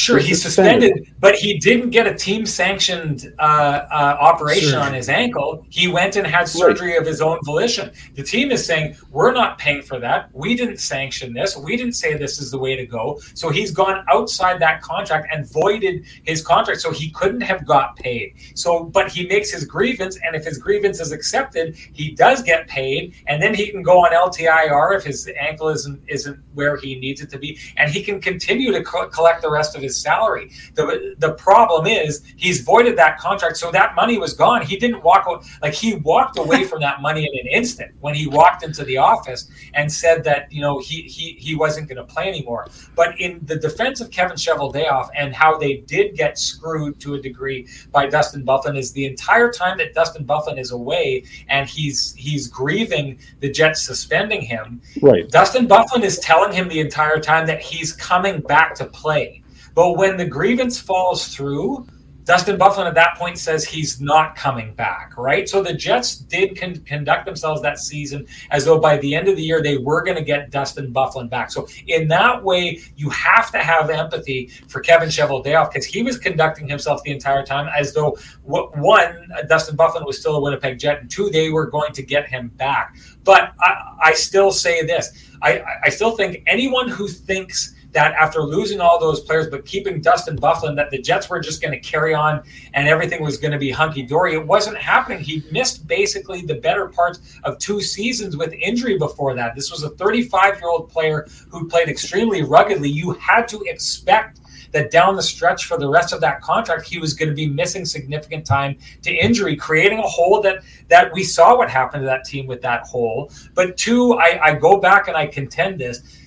Speaker 1: Sure, he's
Speaker 3: suspended.
Speaker 1: suspended, but he didn't get a team sanctioned uh, uh, operation
Speaker 2: Surgery.
Speaker 1: on his ankle. He went and had surgery of his own volition. The team is saying, We're not paying for that. We didn't sanction this. We didn't say this is the way to go. So he's gone outside that contract and voided his contract. So he couldn't have got paid. So, but he makes his grievance, and if his grievance is accepted, he does get paid, and then he can go on LTIR if his ankle isn't isn't where he needs it to be, and he can continue to co- collect the rest of his salary. The the problem is he's voided that contract, so that money was gone. He didn't walk out like he walked away *laughs* from that money in an instant when he walked into the office and said that you know he he he wasn't going to play anymore. But in the defense of Kevin Cheveldayoff and how they did get screwed to a degree by Dustin Byfuglien is the entire time that Dustin Byfuglien is away and he's he's grieving the Jets suspending him.
Speaker 3: Right.
Speaker 1: Dustin Byfuglien is telling him the entire time that he's coming back to play. But when the grievance falls through, Dustin Byfuglien at that point says he's not coming back, right? So the Jets did con- conduct themselves that season as though by the end of the year they were going to get Dustin Byfuglien back. So in that way, you have to have empathy for Kevin Cheveldayoff because he was conducting himself the entire time as though one, Dustin Byfuglien was still a Winnipeg Jet, and two, they were going to get him back. But I, I still say this: I, I still think anyone who thinks that after losing all those players but keeping Dustin Byfuglien, that the Jets were just going to carry on and everything was going to be hunky dory. It wasn't happening. He missed basically the better parts of two seasons with injury before that. This was a 35 year old player who played extremely ruggedly. You had to expect that down the stretch for the rest of that contract, he was going to be missing significant time to injury, creating a hole that that we saw what happened to that team with that hole. But two, I, I go back and I contend this.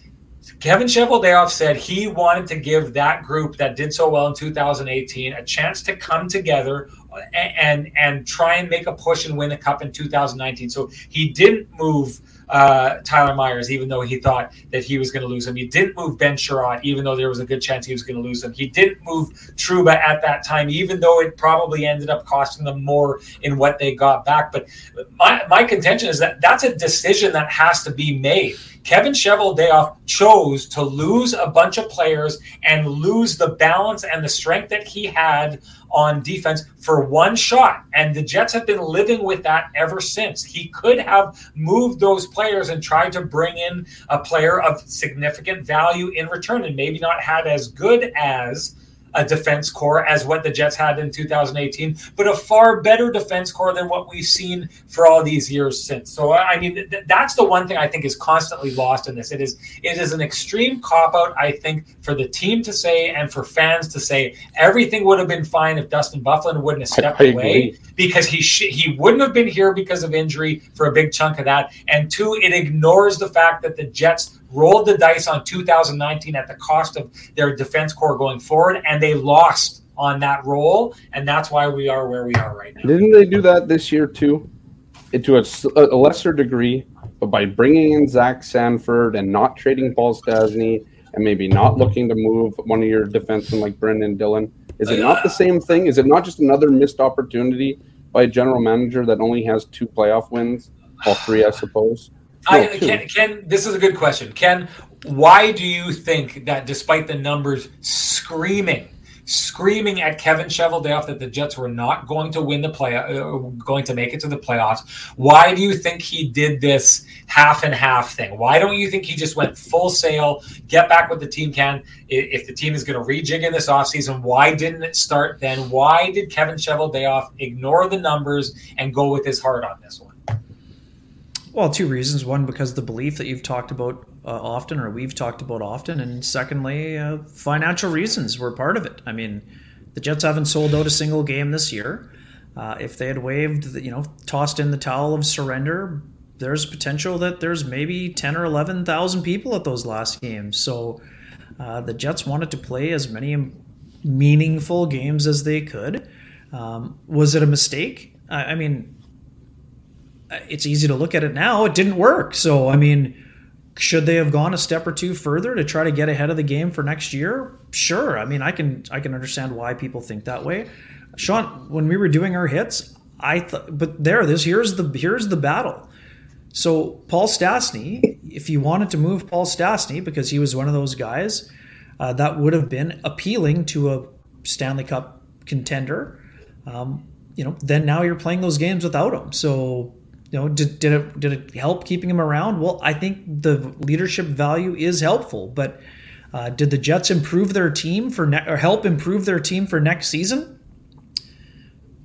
Speaker 1: Kevin Cheveldayoff said he wanted to give that group that did so well in 2018 a chance to come together and and, and try and make a push and win a cup in 2019. So he didn't move uh, Tyler Myers, even though he thought that he was going to lose him. He didn't move Ben Chiarot, even though there was a good chance he was going to lose him. He didn't move Trouba at that time, even though it probably ended up costing them more in what they got back. But my, my contention is that that's a decision that has to be made. Kevin Cheveldayoff chose to lose a bunch of players and lose the balance and the strength that he had on defense for one shot. And the Jets have been living with that ever since. He could have moved those players and tried to bring in a player of significant value in return and maybe not had as good as a defense core as what the Jets had in 2018, but a far better defense core than what we've seen for all these years since. So I mean, th- that's the one thing I think is constantly lost in this. It is it is an extreme cop out, I think, for the team to say and for fans to say everything would have been fine if Dustin Byfuglien wouldn't have stepped away because he sh- he wouldn't have been here because of injury for a big chunk of that. And two, it ignores the fact that the Jets rolled the dice on 2019 at the cost of their defense core going forward, and they lost on that roll, and that's why we are where we are right now.
Speaker 3: Didn't they do that this year too? To a, a lesser degree, but by bringing in Zach Sanford and not trading Paul Stastny and maybe not looking to move one of your defensemen like Brendan Dillon, is it not the same thing? Is it not just another missed opportunity by a general manager that only has two playoff wins? All three, I suppose.
Speaker 1: I. Ken, Ken, this is a good question. Ken, why do you think that despite the numbers screaming, screaming at Kevin Cheveldayoff that the Jets were not going to win the play, uh, going to make it to the playoffs, why do you think he did this half and half thing? Why don't you think he just went full sail, get back what the team can? If the team is going to rejig in this offseason, why didn't it start then? Why did Kevin Cheveldayoff ignore the numbers and go with his heart on this one?
Speaker 2: Well, two reasons. One, because the belief that you've talked about uh, often, or we've talked about often, and secondly, uh, financial reasons were part of it. I mean, the Jets haven't sold out a single game this year. Uh, if they had waived, the, you know, tossed in the towel of surrender, there's potential that there's maybe ten or eleven thousand people at those last games. So uh, the Jets wanted to play as many meaningful games as they could. Um, was it a mistake? I, I mean, it's easy to look at it now. It didn't work. So, I mean, should they have gone a step or two further to try to get ahead of the game for next year? Sure. I mean, I can I can understand why people think that way. Sean, when we were doing our hits, I thought, but there, this here's the here's the battle. So Paul Stastny, if you wanted to move Paul Stastny because he was one of those guys, uh, that would have been appealing to a Stanley Cup contender. Um, you know, then now you're playing those games without him. So you know, did, did it did it help keeping him around? Well, I think the leadership value is helpful, but uh, did the Jets improve their team for ne- or help improve their team for next season?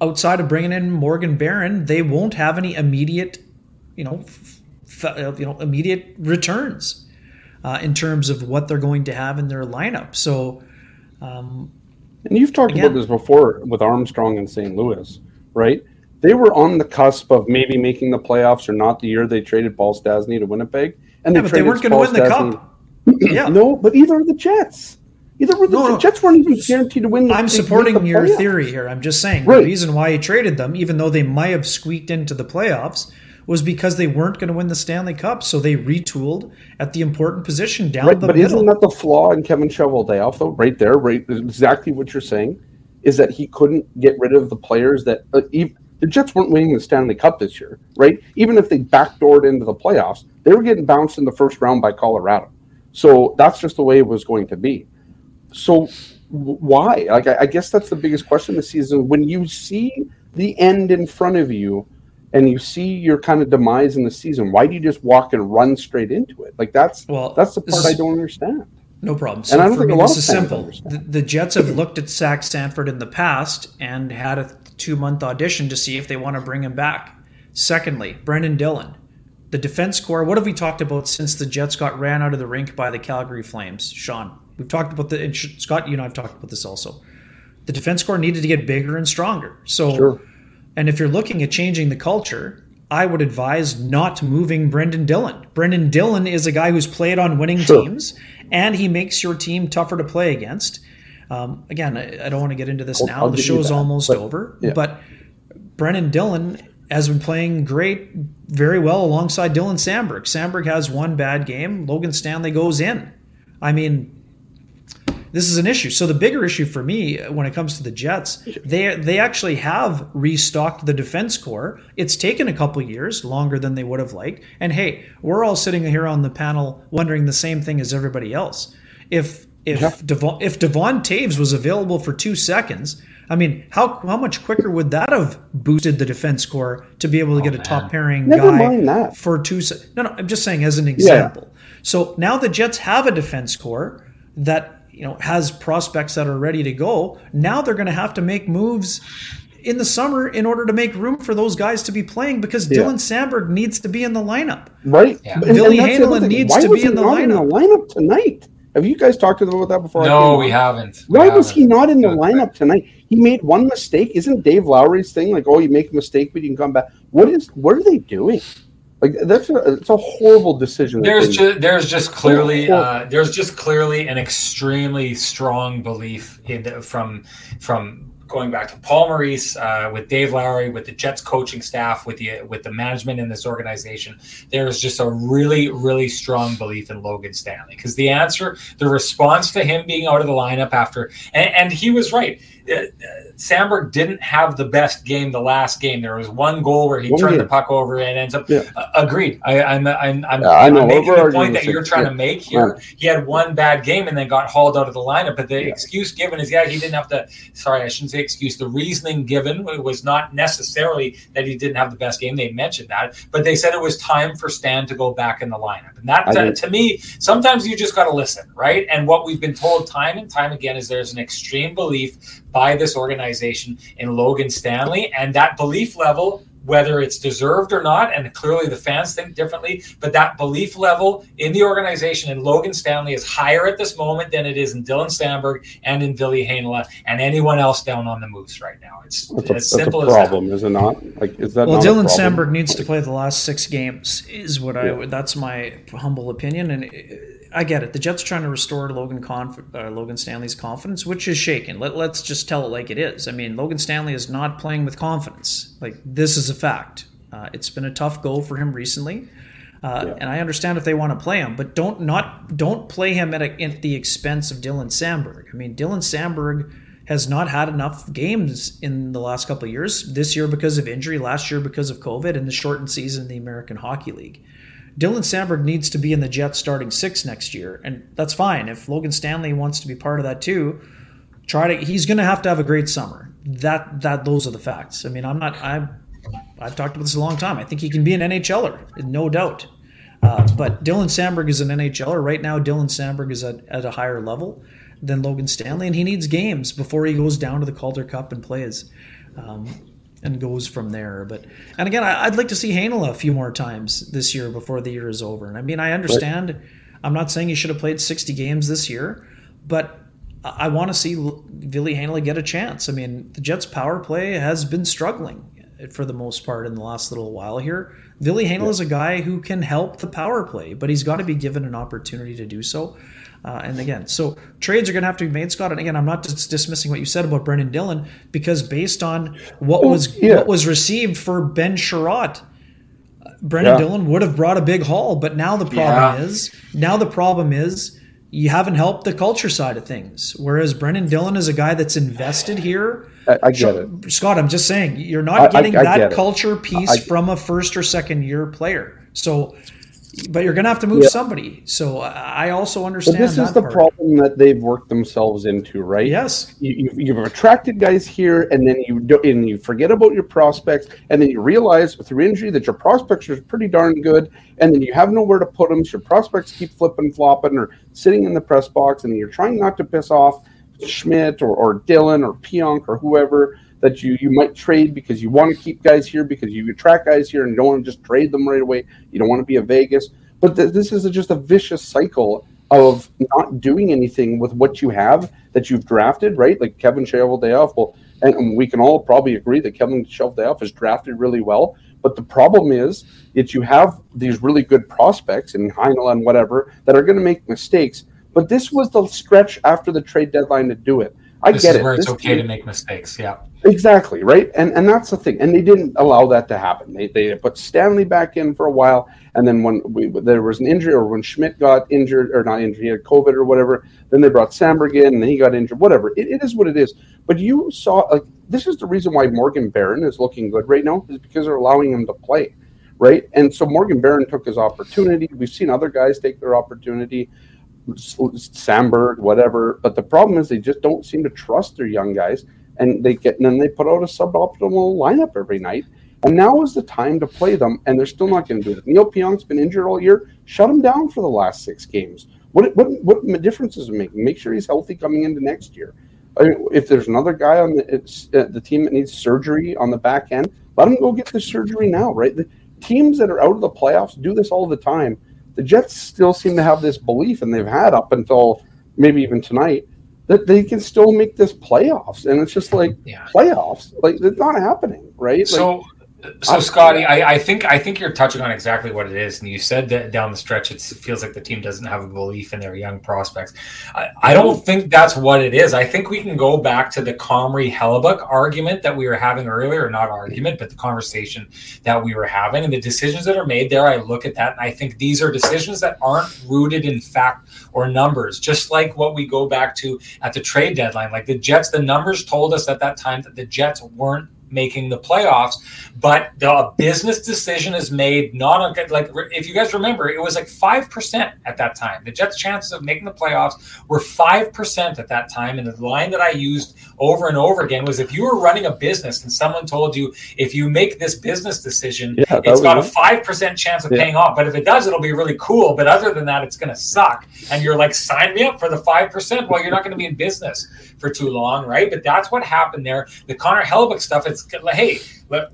Speaker 2: Outside of bringing in Morgan Barron, they won't have any immediate, you know, f- f- you know, immediate returns uh, in terms of what they're going to have in their lineup. So, um,
Speaker 3: And you've talked
Speaker 2: Again-
Speaker 3: about this before with Armstrong and St. Louis, right? They were on the cusp of maybe making the playoffs or not the year they traded Paul Stastny to Winnipeg. And
Speaker 2: yeah, but they weren't going to win the
Speaker 3: Stastny-
Speaker 2: cup. *clears throat* yeah,
Speaker 3: No, but either are the Jets. Either were the,
Speaker 2: No,
Speaker 3: the
Speaker 2: no.
Speaker 3: Jets weren't even guaranteed to win. The,
Speaker 2: I'm supporting
Speaker 3: the
Speaker 2: your
Speaker 3: playoffs.
Speaker 2: theory here. I'm just saying
Speaker 3: Right.
Speaker 2: the reason why he traded them, even though they might have squeaked into the playoffs, was because they weren't going to win the Stanley Cup. So they retooled at the important position down
Speaker 3: Right,
Speaker 2: the
Speaker 3: but
Speaker 2: middle.
Speaker 3: isn't that the flaw in Kevin Cheveldayoff, though? Right there, right, exactly what you're saying, is that he couldn't get rid of the players that uh, ev the Jets weren't winning the Stanley Cup this year, right? Even if they backdoored into the playoffs, they were getting bounced in the first round by Colorado. So that's just the way it was going to be. So why? Like, I, I guess that's the biggest question this season. When you see the end in front of you, and you see your kind of demise in the season, why do you just walk and run straight into it? Like that's
Speaker 2: Well,
Speaker 3: that's the part I don't understand.
Speaker 2: No problem. So
Speaker 3: And I don't think
Speaker 2: me,
Speaker 3: a lot
Speaker 2: this is simple. The, the Jets have looked at Zach Sanford in the past and had a two month audition to see if they want to bring him back. Secondly, Brendan Dillon. The defense core, what have we talked about since the Jets got ran out of the rink by the Calgary Flames? Sean, we've talked about the, and Scott, you and I have talked about this also. The defense core needed to get bigger and stronger. So,
Speaker 3: Sure.
Speaker 2: and if you're looking at changing the culture, I would advise not moving Brendan Dillon. Brendan Dillon is a guy who's played on winning
Speaker 3: Sure.
Speaker 2: teams, and he makes your team tougher to play against. Um, again, I, I don't want to get into this
Speaker 3: I'll-
Speaker 2: now.
Speaker 3: I'll
Speaker 2: the show's almost
Speaker 3: but-
Speaker 2: over.
Speaker 3: yeah.
Speaker 2: But Brendan Dillon has been playing great, very well alongside Dylan Samberg. Samberg has one bad game. Logan Stanley goes in. I mean, this is an issue. So the bigger issue for me when it comes to the Jets, they they actually have restocked the defense core. It's taken a couple years, longer than they would have liked. And hey, we're all sitting here on the panel wondering the same thing as everybody else. If if
Speaker 3: Yeah.
Speaker 2: Devon, if Devon Toews was available for two seconds, I mean, how how much quicker would that have boosted the defense core to be able to oh, get a
Speaker 1: man.
Speaker 2: top pairing
Speaker 3: Never
Speaker 2: guy
Speaker 3: mind that.
Speaker 2: for two? Se- no, no, I'm just saying as an example. So now the Jets have a defense core that you know has prospects that are ready to go. Now they're going to have to make moves in the summer in order to make room for those guys to be playing because yeah. Dylan Samberg needs to be in the lineup.
Speaker 3: Right.
Speaker 2: Yeah. Ville Heinola needs Why to be in the lineup. in the
Speaker 3: lineup tonight. Have you guys talked to them about that before?
Speaker 1: No, we haven't.
Speaker 3: Why
Speaker 1: we
Speaker 3: was haven't. he not in the lineup tonight? He made one mistake. Isn't Dave Lowry's thing like, oh, you make a mistake, but you can come back? What is? What are they doing? Like that's a it's a horrible decision.
Speaker 1: There's just there's just clearly uh, there's just clearly an extremely strong belief in the, from from going back to Paul Maurice, uh, with Dave Lowry, with the Jets coaching staff, with the with the management in this organization, there is just a really, really strong belief in Logan Stanley. Because the answer, the response to him being out of the lineup after, and, and he was right. Uh, Samberg didn't have the best game the last game. There was one goal where he turned the puck over and ends up. Yeah. Uh, agreed. I, am I'm I'm, yeah, I'm, I'm making the point that you're trying to make here. He had one bad game and then got hauled out of the lineup. But the excuse given is yeah he didn't have to. Sorry, I shouldn't say excuse. The reasoning given was not necessarily that he didn't have the best game. They mentioned that, but they said it was time for Stan to go back in the lineup. And that to, to me, sometimes you just got to listen, right? And what we've been told time and time again is there's an extreme belief by this organization in Logan Stanley. And that belief level, whether it's deserved or not, and clearly the fans think differently, but that belief level in the organization in Logan Stanley is higher at this moment than it is in Dylan Samberg and in Ville Heinola and anyone else down on the Moose right now. It's
Speaker 3: that's
Speaker 1: as
Speaker 3: a,
Speaker 1: simple
Speaker 3: that's a problem, as that. is it not? Like, is that
Speaker 2: well? Dylan Samberg needs to play the last six games. Is what yeah. I. That's my humble opinion, and. It, I get it. The Jets are trying to restore Logan Conf- uh, Logan Stanley's confidence, which is shaken. Let, let's just tell it like it is. I mean, Logan Stanley is not playing with confidence. Like this is a fact. Uh, it's been a tough go for him recently, uh, yeah. and I understand if they want to play him, but don't not don't play him at, a, at the expense of Dylan Samberg. I mean, Dylan Samberg has not had enough games in the last couple of years. This year because of injury, last year because of COVID, and the shortened season in the American Hockey League. Dylan Samberg needs to be in the Jets starting six next year, and that's fine. If Logan Stanley wants to be part of that too, try to. He's going to have to have a great summer. That that those are the facts. I mean, I'm not. I I've talked about this a long time. I think he can be an NHLer, no doubt. Uh, but Dylan Samberg is an NHLer right now. Dylan Samberg is at, at a higher level than Logan Stanley, and he needs games before he goes down to the Calder Cup and plays. Um, and goes from there. But and again, I, would like to see Heinola a few more times this year before the year is over. And I mean, I understand. Right. I'm not saying he should have played 60 games this year, but I want to see Ville Heinola get a chance. I mean, the Jets' power play has been struggling for the most part in the last little while here. Ville Heinola yeah. is a guy who can help the power play, but he's got to be given an opportunity to do so. Uh, and again, so trades are going to have to be made, Scott. And again, I'm not dis- dismissing what you said about Brendan Dillon because based on what well, was yeah. what was received for Ben Chiarot, Brendan yeah. Dillon would have brought a big haul. But now the problem yeah. is now the problem is you haven't helped the culture side of things. Whereas Brendan Dillon is a guy that's invested here.
Speaker 3: I, I get it,
Speaker 2: Scott. I'm just saying you're not getting I, that culture piece from a first or second year player. So but you're going to have to move yeah. somebody. So I also understand.
Speaker 3: But this is the
Speaker 2: part.
Speaker 3: problem that they've worked themselves into, right?
Speaker 2: Yes.
Speaker 3: You, you, have attracted guys here, and then you do, and you forget about your prospects, and then you realize through injury that your prospects are pretty darn good, and then you have nowhere to put them. So your prospects keep flipping, flopping, or sitting in the press box, and you're trying not to piss off Schmidt or, or Dylan or Pionk or whoever that you you might trade because you want to keep guys here because you attract guys here and you don't want to just trade them right away. You don't want to be a Vegas. But th- this is a, just a vicious cycle of not doing anything with what you have that you've drafted, right? Like Kevin Cheveldayoff. Well, and, we can all probably agree that Kevin Cheveldayoff is drafted really well. But the problem is that you have these really good prospects in Heinola and whatever that are going to make mistakes. But this was the stretch after the trade deadline to do it. I
Speaker 1: this
Speaker 3: get
Speaker 1: it.
Speaker 3: Where
Speaker 1: it's this okay to make mistakes. Yeah.
Speaker 3: Exactly right, and and that's the thing. And they didn't allow that to happen. They they put Stanley back in for a while, and then when we, there was an injury or when Schmidt got injured or not injured, he had COVID or whatever. Then they brought Samberg in, and then he got injured. Whatever. It, it is what it is. But you saw like this is the reason why Morgan Barron is looking good right now is because they're allowing him to play, right? And so Morgan Barron took his opportunity. We've seen other guys take their opportunity. Samberg, whatever. But the problem is they just don't seem to trust their young guys, and they get and then they put out a suboptimal lineup every night. And now is the time to play them, and they're still not going to do it. Neal Pionk's been injured all year. Shut him down for the last six games. What what what difference does it make? Make sure he's healthy coming into next year. I mean, if there's another guy on the uh, the team that needs surgery on the back end, let him go get the surgery now. Right, the teams that are out of the playoffs do this all the time. The Jets still seem to have this belief, and they've had up until maybe even tonight that they can still make this playoffs. And it's just like yeah. playoffs, like it's not happening, right?
Speaker 1: So
Speaker 3: like,
Speaker 1: so, Scotty, I, I, think I think you're touching on exactly what it is, and you said that down the stretch, it feels like the team doesn't have a belief in their young prospects. I, I don't think that's what it is. I think we can go back to the Comrie Hellebuyck argument that we were having earlier, or not argument, but the conversation that we were having, and the decisions that are made there. I look at that, and I think these are decisions that aren't rooted in fact or numbers. Just like what we go back to at the trade deadline, like the Jets, the numbers told us at that time that the Jets weren't making the playoffs. But the business decision is made not on like if you guys remember, it was like five percent at that time. The Jets' chances of making the playoffs were five percent at that time. And the line that I used over and over again was if you were running a business and someone told you if you make this business decision, yeah, it's got a five percent chance of yeah. paying off. But if it does, it'll be really cool. But other than that, it's gonna suck. And you're like, sign me up for the five percent. Well, you're not gonna be in business for too long, right? But that's what happened there. The Connor Hellebuyck stuff, it's like, hey,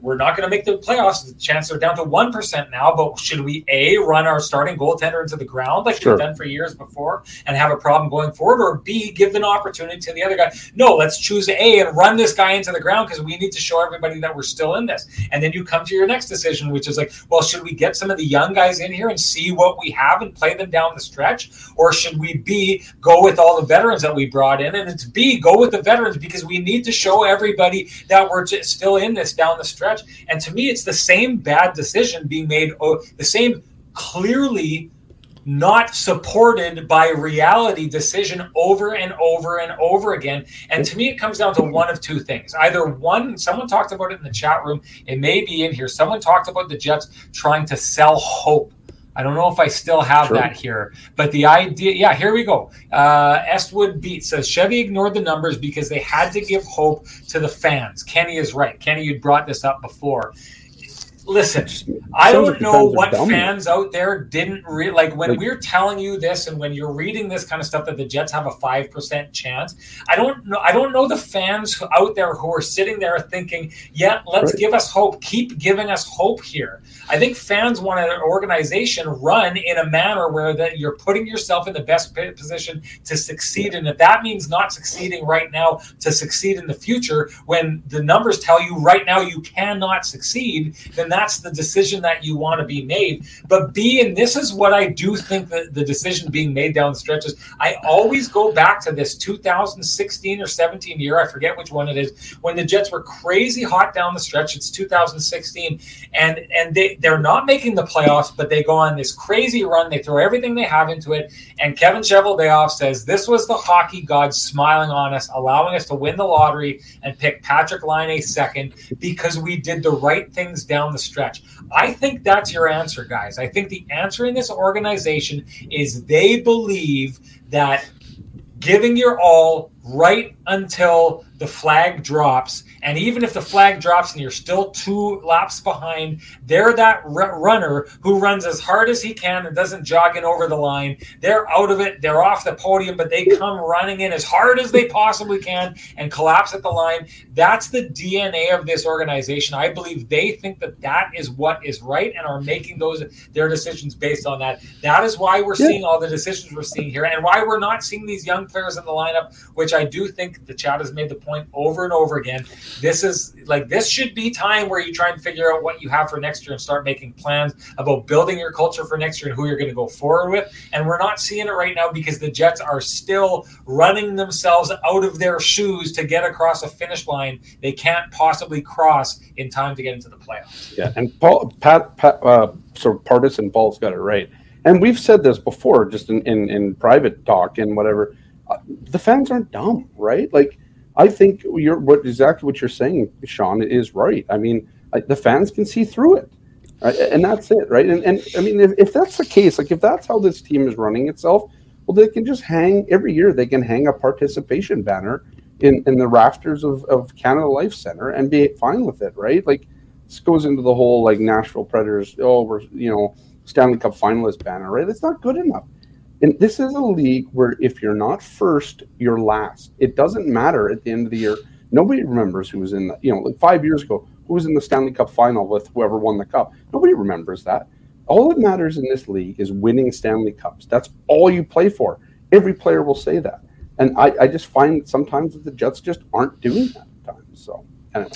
Speaker 1: we're not going to make the playoffs. The chances are down to 1% now, but should we A, run our starting goaltender into the ground like sure. we've done for years before and have a problem going forward, or B, give an opportunity to the other guy? No, let's choose A and run this guy into the ground because we need to show everybody that we're still in this. And then you come to your next decision, which is like, well, should we get some of the young guys in here and see what we have and play them down the stretch? Or should we B, go with all the veterans that we brought in? And it's B, go with the veterans because we need to show everybody that we're still in this down the stretch. And to me, it's the same bad decision being made, oh, the same clearly not supported by reality decision over and over and over again. And to me, it comes down to one of two things. Either one, someone talked about it in the chat room, it may be in here. Someone talked about the Jets trying to sell hope I don't know if I still have True. that here, but the idea, yeah, here we go. Uh, Estwood Beat says Chevy ignored the numbers because they had to give hope to the fans. Kenny is right. Kenny, you'd brought this up before. Listen, I don't know what fans out there didn't re- like when like, we're telling you this, and when you're reading this kind of stuff that the Jets have a five percent chance. I don't know. I don't know the fans out there who are sitting there thinking, "Yeah, let's right. give us hope. Keep giving us hope here." I think fans want an organization run in a manner where that you're putting yourself in the best position to succeed, and if that means not succeeding right now, to succeed in the future, when the numbers tell you right now you cannot succeed, then that's the decision that you want to be made. But B, and this is what I do think that the decision being made down the stretches. I always go back to this 2016 or 17 year, I forget which one it is, when the Jets were crazy hot down the stretch. It's 2016, and and they they're not making the playoffs, but they go on this crazy run. They throw everything they have into it. And Kevin Cheveldayoff says this was the hockey gods smiling on us, allowing us to win the lottery and pick Patrik Laine second because we did the right things down the stretch. I think that's your answer, guys. I think the answer in this organization is they believe that giving your all right until the flag drops. And even if the flag drops and you're still two laps behind, they're that r- runner who runs as hard as he can and doesn't jog in over the line. They're out of it. They're off the podium, but they come running in as hard as they possibly can and collapse at the line. That's the DNA of this organization. I believe they think that that is what is right and are making those their decisions based on that. That is why we're yeah. seeing all the decisions we're seeing here and why we're not seeing these young players in the lineup, which I do think the chat has made the point over and over again. This is like this should be time where you try and figure out what you have for next year and start making plans about building your culture for next year and who you're going to go forward with. And we're not seeing it right now because the Jets are still running themselves out of their shoes to get across a finish line they can't possibly cross in time to get into the playoffs.
Speaker 3: Yeah, and Paul, Pat, Pat uh, sort of partisan Paul's got it right. And we've said this before, just in, in, in private talk and whatever the fans aren't dumb, right? Like, I think you're what exactly what you're saying, Sean, is right. I mean, the fans can see through it, right? and that's it, right? And, and I mean, if, if that's the case, like if that's how this team is running itself, well, they can just hang every year. They can hang a participation banner in, in the rafters of, of Canada Life Center and be fine with it, right? Like this goes into the whole like Nashville Predators. Oh, we're you know Stanley Cup finalist banner, right? It's not good enough And this is a league where if you're not first, you're last. It doesn't matter at the end of the year. Nobody remembers who was in the, you know, like five years ago, who was in the Stanley Cup final with whoever won the cup. Nobody remembers that. All that matters in this league is winning Stanley Cups. That's all you play for. Every player will say that. And I, I just find sometimes that the Jets just aren't doing that at times. So, anyway.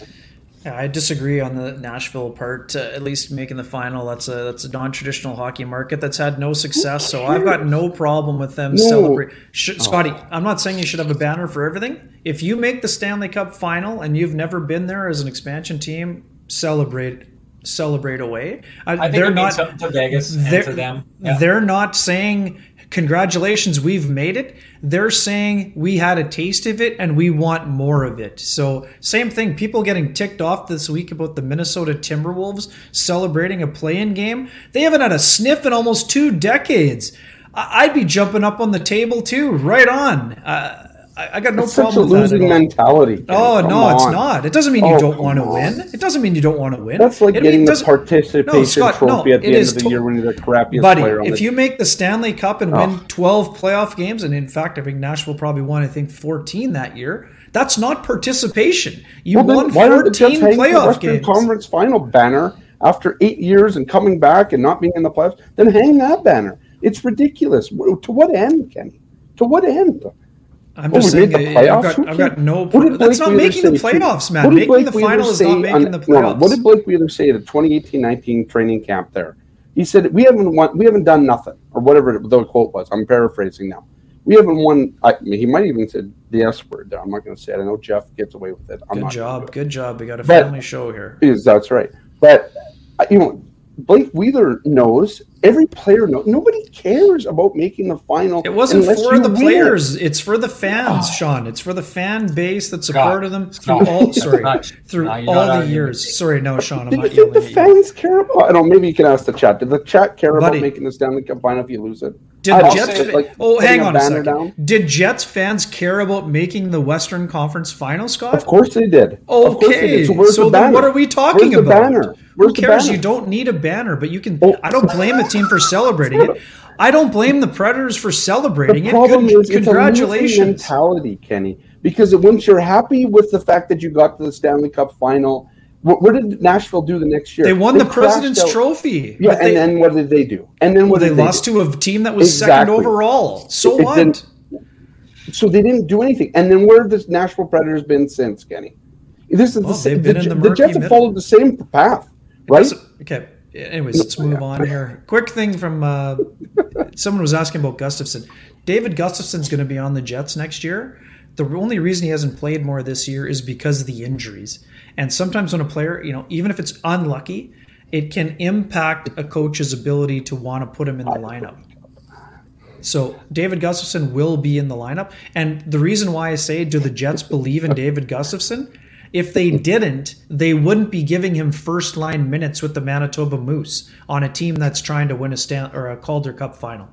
Speaker 2: Yeah, I disagree on the Nashville part. Uh, at least making the final, that's a that's a non-traditional hockey market that's had no success. So I've got no problem with them
Speaker 3: No.
Speaker 2: celebrate. Sh-
Speaker 3: Oh.
Speaker 2: Scotty, I'm not saying you should have a banner for everything. If you make the Stanley Cup final and you've never been there as an expansion team, celebrate celebrate away. Uh,
Speaker 1: I think
Speaker 2: they're
Speaker 1: it means
Speaker 2: not
Speaker 1: to Vegas and
Speaker 2: they're-
Speaker 1: to them. Yeah.
Speaker 2: they're not saying congratulations we've made it. They're saying we had a taste of it and we want more of it. So same thing people getting ticked off this week about the minnesota timberwolves celebrating a play-in game. They haven't had a sniff in almost two decades. I'd be jumping up on the table too right on. Uh, I, I got no
Speaker 3: It's such a
Speaker 2: problem with
Speaker 3: losing mentality.
Speaker 2: Oh
Speaker 3: Come
Speaker 2: no, it's not. It doesn't mean you
Speaker 3: Oh,
Speaker 2: don't want to win. It doesn't mean you don't want to win.
Speaker 3: That's like
Speaker 2: It
Speaker 3: getting the participation
Speaker 2: No, Scott, no,
Speaker 3: trophy at the end of the
Speaker 2: to-
Speaker 3: year when you're the crappiest
Speaker 2: Buddy,
Speaker 3: player on
Speaker 2: if
Speaker 3: the
Speaker 2: you make the Stanley Cup and oh. win
Speaker 3: Oh.
Speaker 2: 12 playoff games, and in fact, I think Nashville probably won, I think, 14 that year, that's not participation. You
Speaker 3: Well,
Speaker 2: won
Speaker 3: why don't the Jets
Speaker 2: 14
Speaker 3: hang the
Speaker 2: playoff
Speaker 3: Western
Speaker 2: games.
Speaker 3: Conference Final banner after eight years and coming back and not being in the playoffs? Then hang that banner. It's ridiculous. To what end, Kenny? To what end?
Speaker 2: I'm just saying,
Speaker 3: the
Speaker 2: uh, I've
Speaker 3: playoffs?
Speaker 2: got, I've got no.
Speaker 3: What
Speaker 2: That's not
Speaker 3: Wheeler
Speaker 2: making the playoffs, man.
Speaker 3: What did
Speaker 2: Making
Speaker 3: Blake
Speaker 2: the
Speaker 3: Wheeler
Speaker 2: final is
Speaker 3: say
Speaker 2: not making
Speaker 3: on-
Speaker 2: the
Speaker 3: no, no.
Speaker 2: playoffs.
Speaker 3: What did Blake Wheeler say at the 2018-19 training camp there? He said, "We haven't won. We haven't done nothing, or whatever the quote was. I'm paraphrasing now. We haven't won. I mean, he might even said the S word there. I'm not going to say it. I know Jeff gets away with it. I'm
Speaker 2: Good job.
Speaker 3: it.
Speaker 2: Good job. We got a
Speaker 3: But-
Speaker 2: family show here.
Speaker 3: Is that's right. But uh, you know, Blake Wheeler knows. Every player knows. Nobody cares about making the final.
Speaker 2: It wasn't for
Speaker 3: you
Speaker 2: the
Speaker 3: win it.
Speaker 2: players. It's for the fans,
Speaker 3: Oh.
Speaker 2: Sean. It's for the fan base that
Speaker 1: Scott,
Speaker 2: supported them
Speaker 1: Scott,
Speaker 2: through all. *laughs* Sorry,
Speaker 1: not-
Speaker 2: through
Speaker 1: no,
Speaker 2: all the years.
Speaker 1: with me.
Speaker 2: Sorry, no, Sean. I'm
Speaker 3: Did
Speaker 2: not
Speaker 3: you think
Speaker 2: yelling
Speaker 3: the
Speaker 2: at you.
Speaker 3: fans care about? I don't know. Maybe you can ask the chat. Did the chat care
Speaker 2: Buddy.
Speaker 3: about making the Stanley Cup final if you lose it?
Speaker 2: Did
Speaker 3: I
Speaker 2: Jets?
Speaker 3: say, like,
Speaker 2: oh, hang on a
Speaker 3: banner
Speaker 2: second.
Speaker 3: down.
Speaker 2: Did Jets fans care about making the Western Conference Final, Scott?
Speaker 3: Of course they did. Of course they
Speaker 2: Okay,
Speaker 3: did. So
Speaker 2: so
Speaker 3: the
Speaker 2: then what are we talking
Speaker 3: Where's the
Speaker 2: about?
Speaker 3: banner? Where's
Speaker 2: Who
Speaker 3: the
Speaker 2: cares?
Speaker 3: banner?
Speaker 2: You don't need a banner, but you can.
Speaker 3: Oh.
Speaker 2: I don't blame the team for celebrating it. I don't blame the Predators for celebrating
Speaker 3: The
Speaker 2: it.
Speaker 3: problem
Speaker 2: Good,
Speaker 3: is it's a
Speaker 2: congratulations.
Speaker 3: mentality, Kenny. Because once you're happy with the fact that you got to the Stanley Cup final, what, what did Nashville do the next year?
Speaker 2: They won the President's
Speaker 3: out-
Speaker 2: Trophy.
Speaker 3: Yeah, and
Speaker 2: they,
Speaker 3: then what did they do? And then what
Speaker 2: they lost to a team that was second overall. So
Speaker 3: It
Speaker 2: what?
Speaker 3: So they didn't do anything. And then where have the Nashville Predators been since, Kenny? This is
Speaker 2: Well,
Speaker 3: the,
Speaker 2: they've
Speaker 3: the,
Speaker 2: been in the
Speaker 3: the Jets have followed the same path, right?
Speaker 2: Okay. Anyways, let's move on here. Quick thing from uh, someone was asking about Gustafsson. David Gustafsson's going to be on the Jets next year. The only reason he hasn't played more this year is because of the injuries. And sometimes when a player, you know, even if it's unlucky, it can impact a coach's ability to want to put him in the lineup. So David Gustafsson will be in the lineup. And the reason why I say, do the Jets believe in David Gustafsson? If they didn't, they wouldn't be giving him first line minutes with the Manitoba Moose on a team that's trying to win a Stan or a Calder Cup final.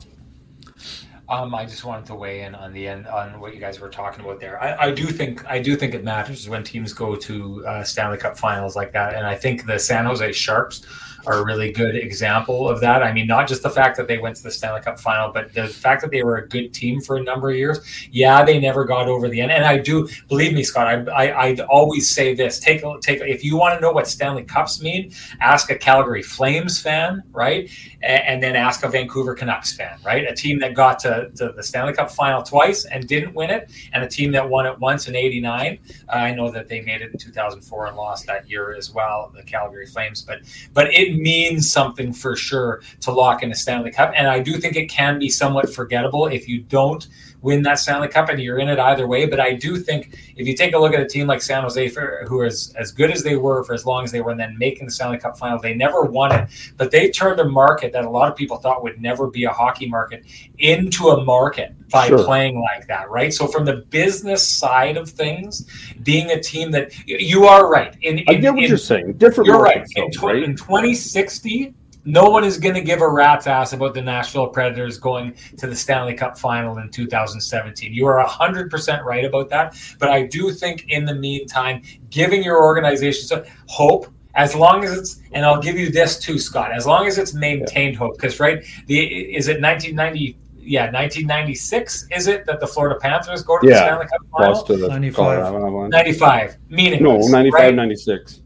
Speaker 1: Um, I just wanted to weigh in on the end on what you guys were talking about there. I, I do think I do think it matters when teams go to uh, Stanley Cup Finals like that, and I think the San Jose Sharks are a really good example of that. I mean, not just the fact that they went to the Stanley Cup Final, but the fact that they were a good team for a number of years. Yeah, they never got over the end, and I do believe me, Scott. I, I I'd always say this: take take if you want to know what Stanley Cups mean, ask a Calgary Flames fan, right, and, and then ask a Vancouver Canucks fan, right, a team that got to, to the Stanley Cup Final twice and didn't win it, and a team that won it once in '89. Uh, I know that they made it in 2004 and lost that year as well, the Calgary Flames, but but it means something for sure to lock in a Stanley Cup, and I do think it can be somewhat forgettable if you don't win that Stanley Cup and you're in it either way. But I do think if you take a look at a team like San Jose, for, who is as good as they were for as long as they were, and then making the Stanley Cup final, they never won it, but they turned a market that a lot of people thought would never be a hockey market into a market by
Speaker 3: Sure.
Speaker 1: playing like that, right? So from the business side of things, being a team that you are right in,
Speaker 3: I get what
Speaker 1: in-
Speaker 3: you're saying. Different
Speaker 1: you're right. In,
Speaker 3: right?
Speaker 1: in 2060, no one is going to give a rat's ass about the Nashville Predators going to the Stanley Cup final in 2017. You are 100% right about that. But I do think in the meantime, giving your organization some hope. As long as it's, and I'll give you this too, Scott. As long as it's maintained hope, because right, the is it 1990? yeah, 1996 is it that the Florida Panthers go to
Speaker 3: Yeah.
Speaker 1: the Stanley Cup final?
Speaker 3: Lost to the
Speaker 2: 95.
Speaker 3: Colorado
Speaker 1: 95, meaningless.
Speaker 3: No, 95,
Speaker 1: right?
Speaker 3: 96.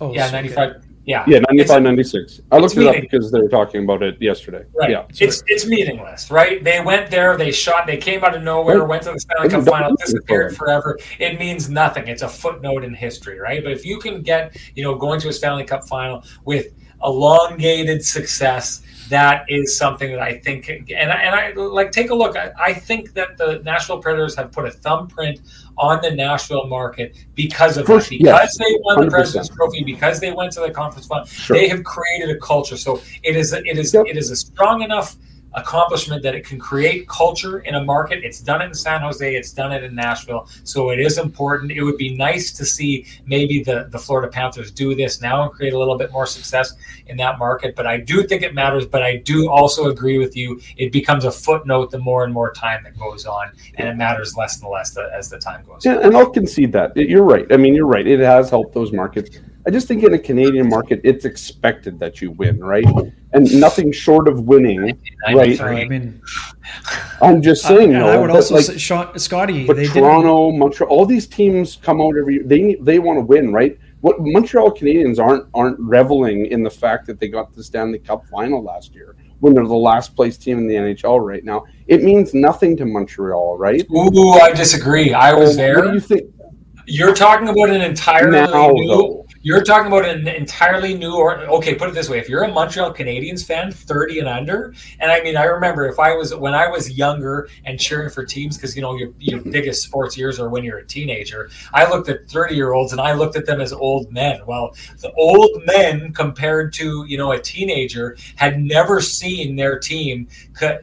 Speaker 2: Oh,
Speaker 1: Yeah,
Speaker 2: so-
Speaker 1: 95. Yeah,
Speaker 3: Yeah, 95,
Speaker 1: It's-
Speaker 3: 96. I looked it up because they were talking about it yesterday.
Speaker 1: Right.
Speaker 3: Yeah.
Speaker 1: It's it's meaningless, right? They went there, they shot, they came out of nowhere,
Speaker 3: Right.
Speaker 1: went to the Stanley Cup final, disappeared
Speaker 3: for
Speaker 1: forever. It means nothing. It's a footnote in history, right? But if you can get, you know, going to a Stanley Cup final with elongated success, that is something that I think, and I, and I like take a look. I, I think that the Nashville Predators have put a thumbprint on the Nashville market because of
Speaker 3: First,
Speaker 1: that. Because
Speaker 3: yes,
Speaker 1: they won the
Speaker 3: 100%.
Speaker 1: President's Trophy, because they went to the conference final,
Speaker 3: Sure.
Speaker 1: they have created a culture. So it is it is
Speaker 3: Yep.
Speaker 1: it is a strong enough accomplishment that it can create culture in a market. It's done it in San Jose, it's done it in Nashville. So it is important. It would be nice to see maybe the, the Florida Panthers do this now and create a little bit more success in that market. But I do think it matters. But I do also agree with you. It becomes a footnote the more and more time that goes on, and it matters less and less as the time goes on.
Speaker 3: Yeah, and I'll concede that. You're right. I mean, you're right. It has helped those markets. I just think in a Canadian market, it's expected that you win, right? And nothing short of winning, right?
Speaker 2: I mean,
Speaker 3: I'm just
Speaker 2: I,
Speaker 3: saying,
Speaker 2: and
Speaker 3: though,
Speaker 2: I would also
Speaker 3: like,
Speaker 2: say, Sean, Scotty,
Speaker 3: but
Speaker 2: they didn't.
Speaker 3: Toronto, Montreal, all these teams come out every year. They they want to win, right? What Montreal Canadiens aren't aren't reveling in the fact that they got the Stanley Cup final last year when they're the last place team in the NHL right now. It means nothing to Montreal, right?
Speaker 1: Ooh, I disagree. I was
Speaker 3: What
Speaker 1: there.
Speaker 3: do you think
Speaker 1: You're talking about an entirely
Speaker 3: now,
Speaker 1: new.
Speaker 3: though?
Speaker 1: You're talking about an entirely new or okay, put it this way: if you're a Montreal Canadiens fan, 30 and under, and I mean, I remember if I was when I was younger and cheering for teams because you know your your *laughs* biggest sports years are when you're a teenager. I looked at 30 year olds and I looked at them as old men. Well, the old men compared to you know a teenager had never seen their team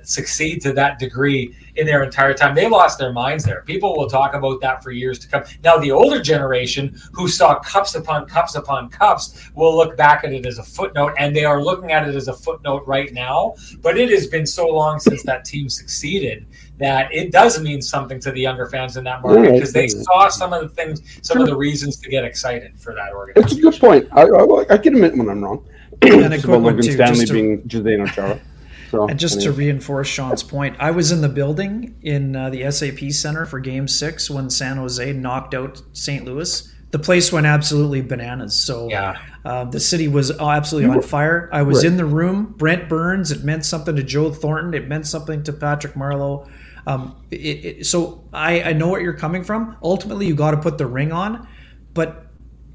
Speaker 1: succeed to that degree in their entire time. They lost their minds there. People will talk about that for years to come. Now, the older generation who saw cups upon cups upon cups will look back at it as a footnote, and they are looking at it as a footnote right now. But it has been so long since that team succeeded that it does mean something to the younger fans in that market
Speaker 3: Yeah,
Speaker 1: because they saw some of the things, some of the reasons to get excited for that organization.
Speaker 3: It's a good point. I, I, I can admit when I'm wrong.
Speaker 2: And a quick
Speaker 3: about
Speaker 2: one,
Speaker 3: Logan
Speaker 2: too,
Speaker 3: Stanley
Speaker 2: just to-
Speaker 3: being Zdeno Chara. So,
Speaker 2: And just to reinforce Sean's point, I was in the building in uh, the SAP Center for Game Six when San Jose knocked out St. Louis. The place went absolutely bananas. So
Speaker 1: Yeah.
Speaker 2: uh, the city was absolutely on fire. I was
Speaker 3: Right.
Speaker 2: in the room. Brent Burns. It meant something to Joe Thornton. It meant something to Patrick Marleau. Um, it, it, so I, I know what you're coming from. Ultimately, you got to put the ring on, but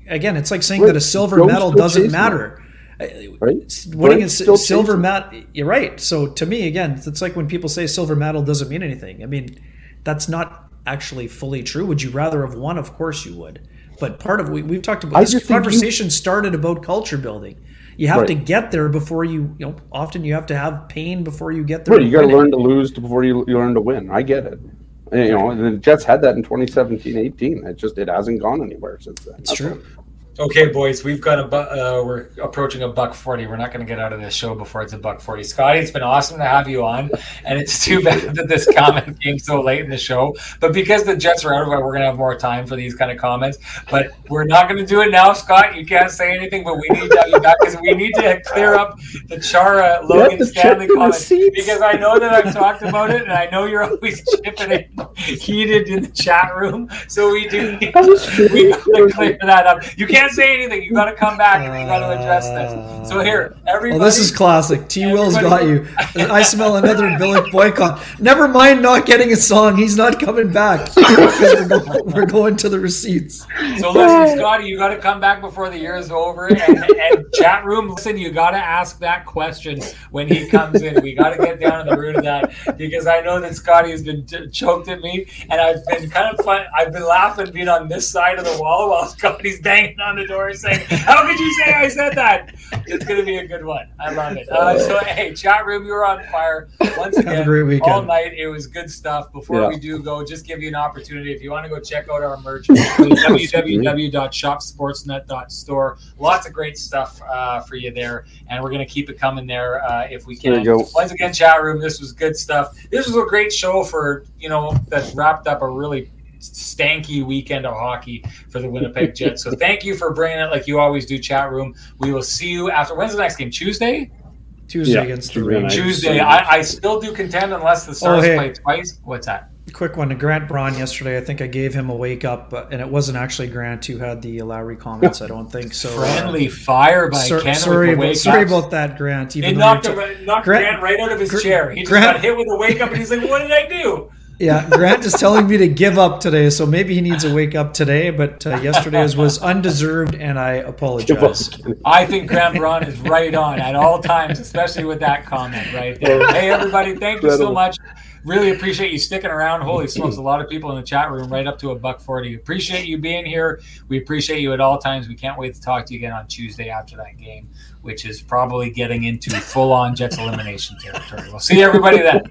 Speaker 2: again, it's like saying
Speaker 3: Right.
Speaker 2: that a silver
Speaker 3: Joe's
Speaker 2: medal doesn't
Speaker 3: chasing
Speaker 2: matter.
Speaker 3: Right?
Speaker 2: winning a
Speaker 3: still
Speaker 2: silver medal. You're right. So to me, again, it's like when people say silver medal doesn't mean anything. I mean, that's not actually fully true. Would you rather have won? Of course you would. But part of we, we've talked about
Speaker 3: I
Speaker 2: this
Speaker 3: think you-
Speaker 2: conversation started about culture building. You have
Speaker 3: Right.
Speaker 2: to get there before you. You know, often you have to have pain before you get there.
Speaker 3: Right, you got to learn to lose before you, you learn to win. I get it. You know, and the Jets had that in 2017, 18. It just it hasn't gone anywhere since then.
Speaker 2: It's true.
Speaker 1: Okay, boys, we've got a bu- uh, we're approaching a buck forty. We're not going to get out of this show before it's a buck forty. Scotty, it's been awesome to have you on, and it's too bad *laughs* that this comment came so late in the show. But because the Jets are out of it, we're going to have more time for these kind of comments. But we're not going to do it now, Scott. You can't say anything, but we need to have you back because we need to clear up the Chara Logan
Speaker 3: to
Speaker 1: Stanley comment because I know that I've talked about it, and I know you're always *laughs* chipping in heated in the chat room. So we do. Need
Speaker 3: That *laughs*
Speaker 1: we gotta clear that up. You can't say anything. You got to come back and you got to address this. So here, everybody.
Speaker 2: Well, this is classic. T. Will's got you. I smell another Billeck boycott. Never mind not getting a song. He's not coming back *laughs* we're, go- we're going to the receipts.
Speaker 1: So listen, Scotty, you got to come back before the year is over. And, and chat room, listen, you got to ask that question when he comes in. We got to get down to the root of that because I know that Scotty has been t- choked at me, and I've been kind of fun. I've been laughing being on this side of the wall while Scotty's banging on the door saying, "How could you say I said that?" It's gonna be a good one. I love it. Uh, so hey, chat room, you were on fire once again.
Speaker 2: great weekend.
Speaker 1: All night, it was good stuff. Before
Speaker 3: Yeah.
Speaker 1: we do go, just give you an opportunity if you want to go check out our merch. *laughs* www.shopsportsnet.store. Lots of great stuff uh, for you there, and we're going to keep it coming there uh, if we
Speaker 3: There
Speaker 1: can.
Speaker 3: you go.
Speaker 1: Once again, chat room, this was good stuff. This was a great show for you know that wrapped up a really stanky weekend of hockey for the Winnipeg Jets. So thank you for bringing it like you always do, chat room. We will see you after. When's the next game? Tuesday.
Speaker 2: Tuesday yeah, against the Rangers.
Speaker 1: Tuesday, I, I, still do contend unless the Stars oh, hey. play twice. What's that?
Speaker 2: Quick one to Grant Braun yesterday. I think I gave him a wake up, and it wasn't actually Grant who had the Lowry comments. I don't think so.
Speaker 1: Friendly uh, fire by
Speaker 2: so,
Speaker 1: Ken.
Speaker 2: Sorry, about, sorry about that, Grant.
Speaker 1: Even it knocked, him, knocked Grant, Grant, right out of his Grant, chair. He just Grant, got hit with a wake up, and he's like, "What did I do?"
Speaker 2: Yeah, Grant is telling me to give up today, so maybe he needs to wake up today. But uh, yesterday's was undeserved, and I apologize.
Speaker 1: I think Grant Braun is right on at all times, especially with that comment right there. Hey, everybody, thank you so much. Really appreciate you sticking around. Holy smokes, a lot of people in the chat room, right up to a buck forty. Appreciate you being here. We appreciate you at all times. We can't wait to talk to you again on Tuesday after that game, which is probably getting into full on Jets elimination territory. We'll see everybody then.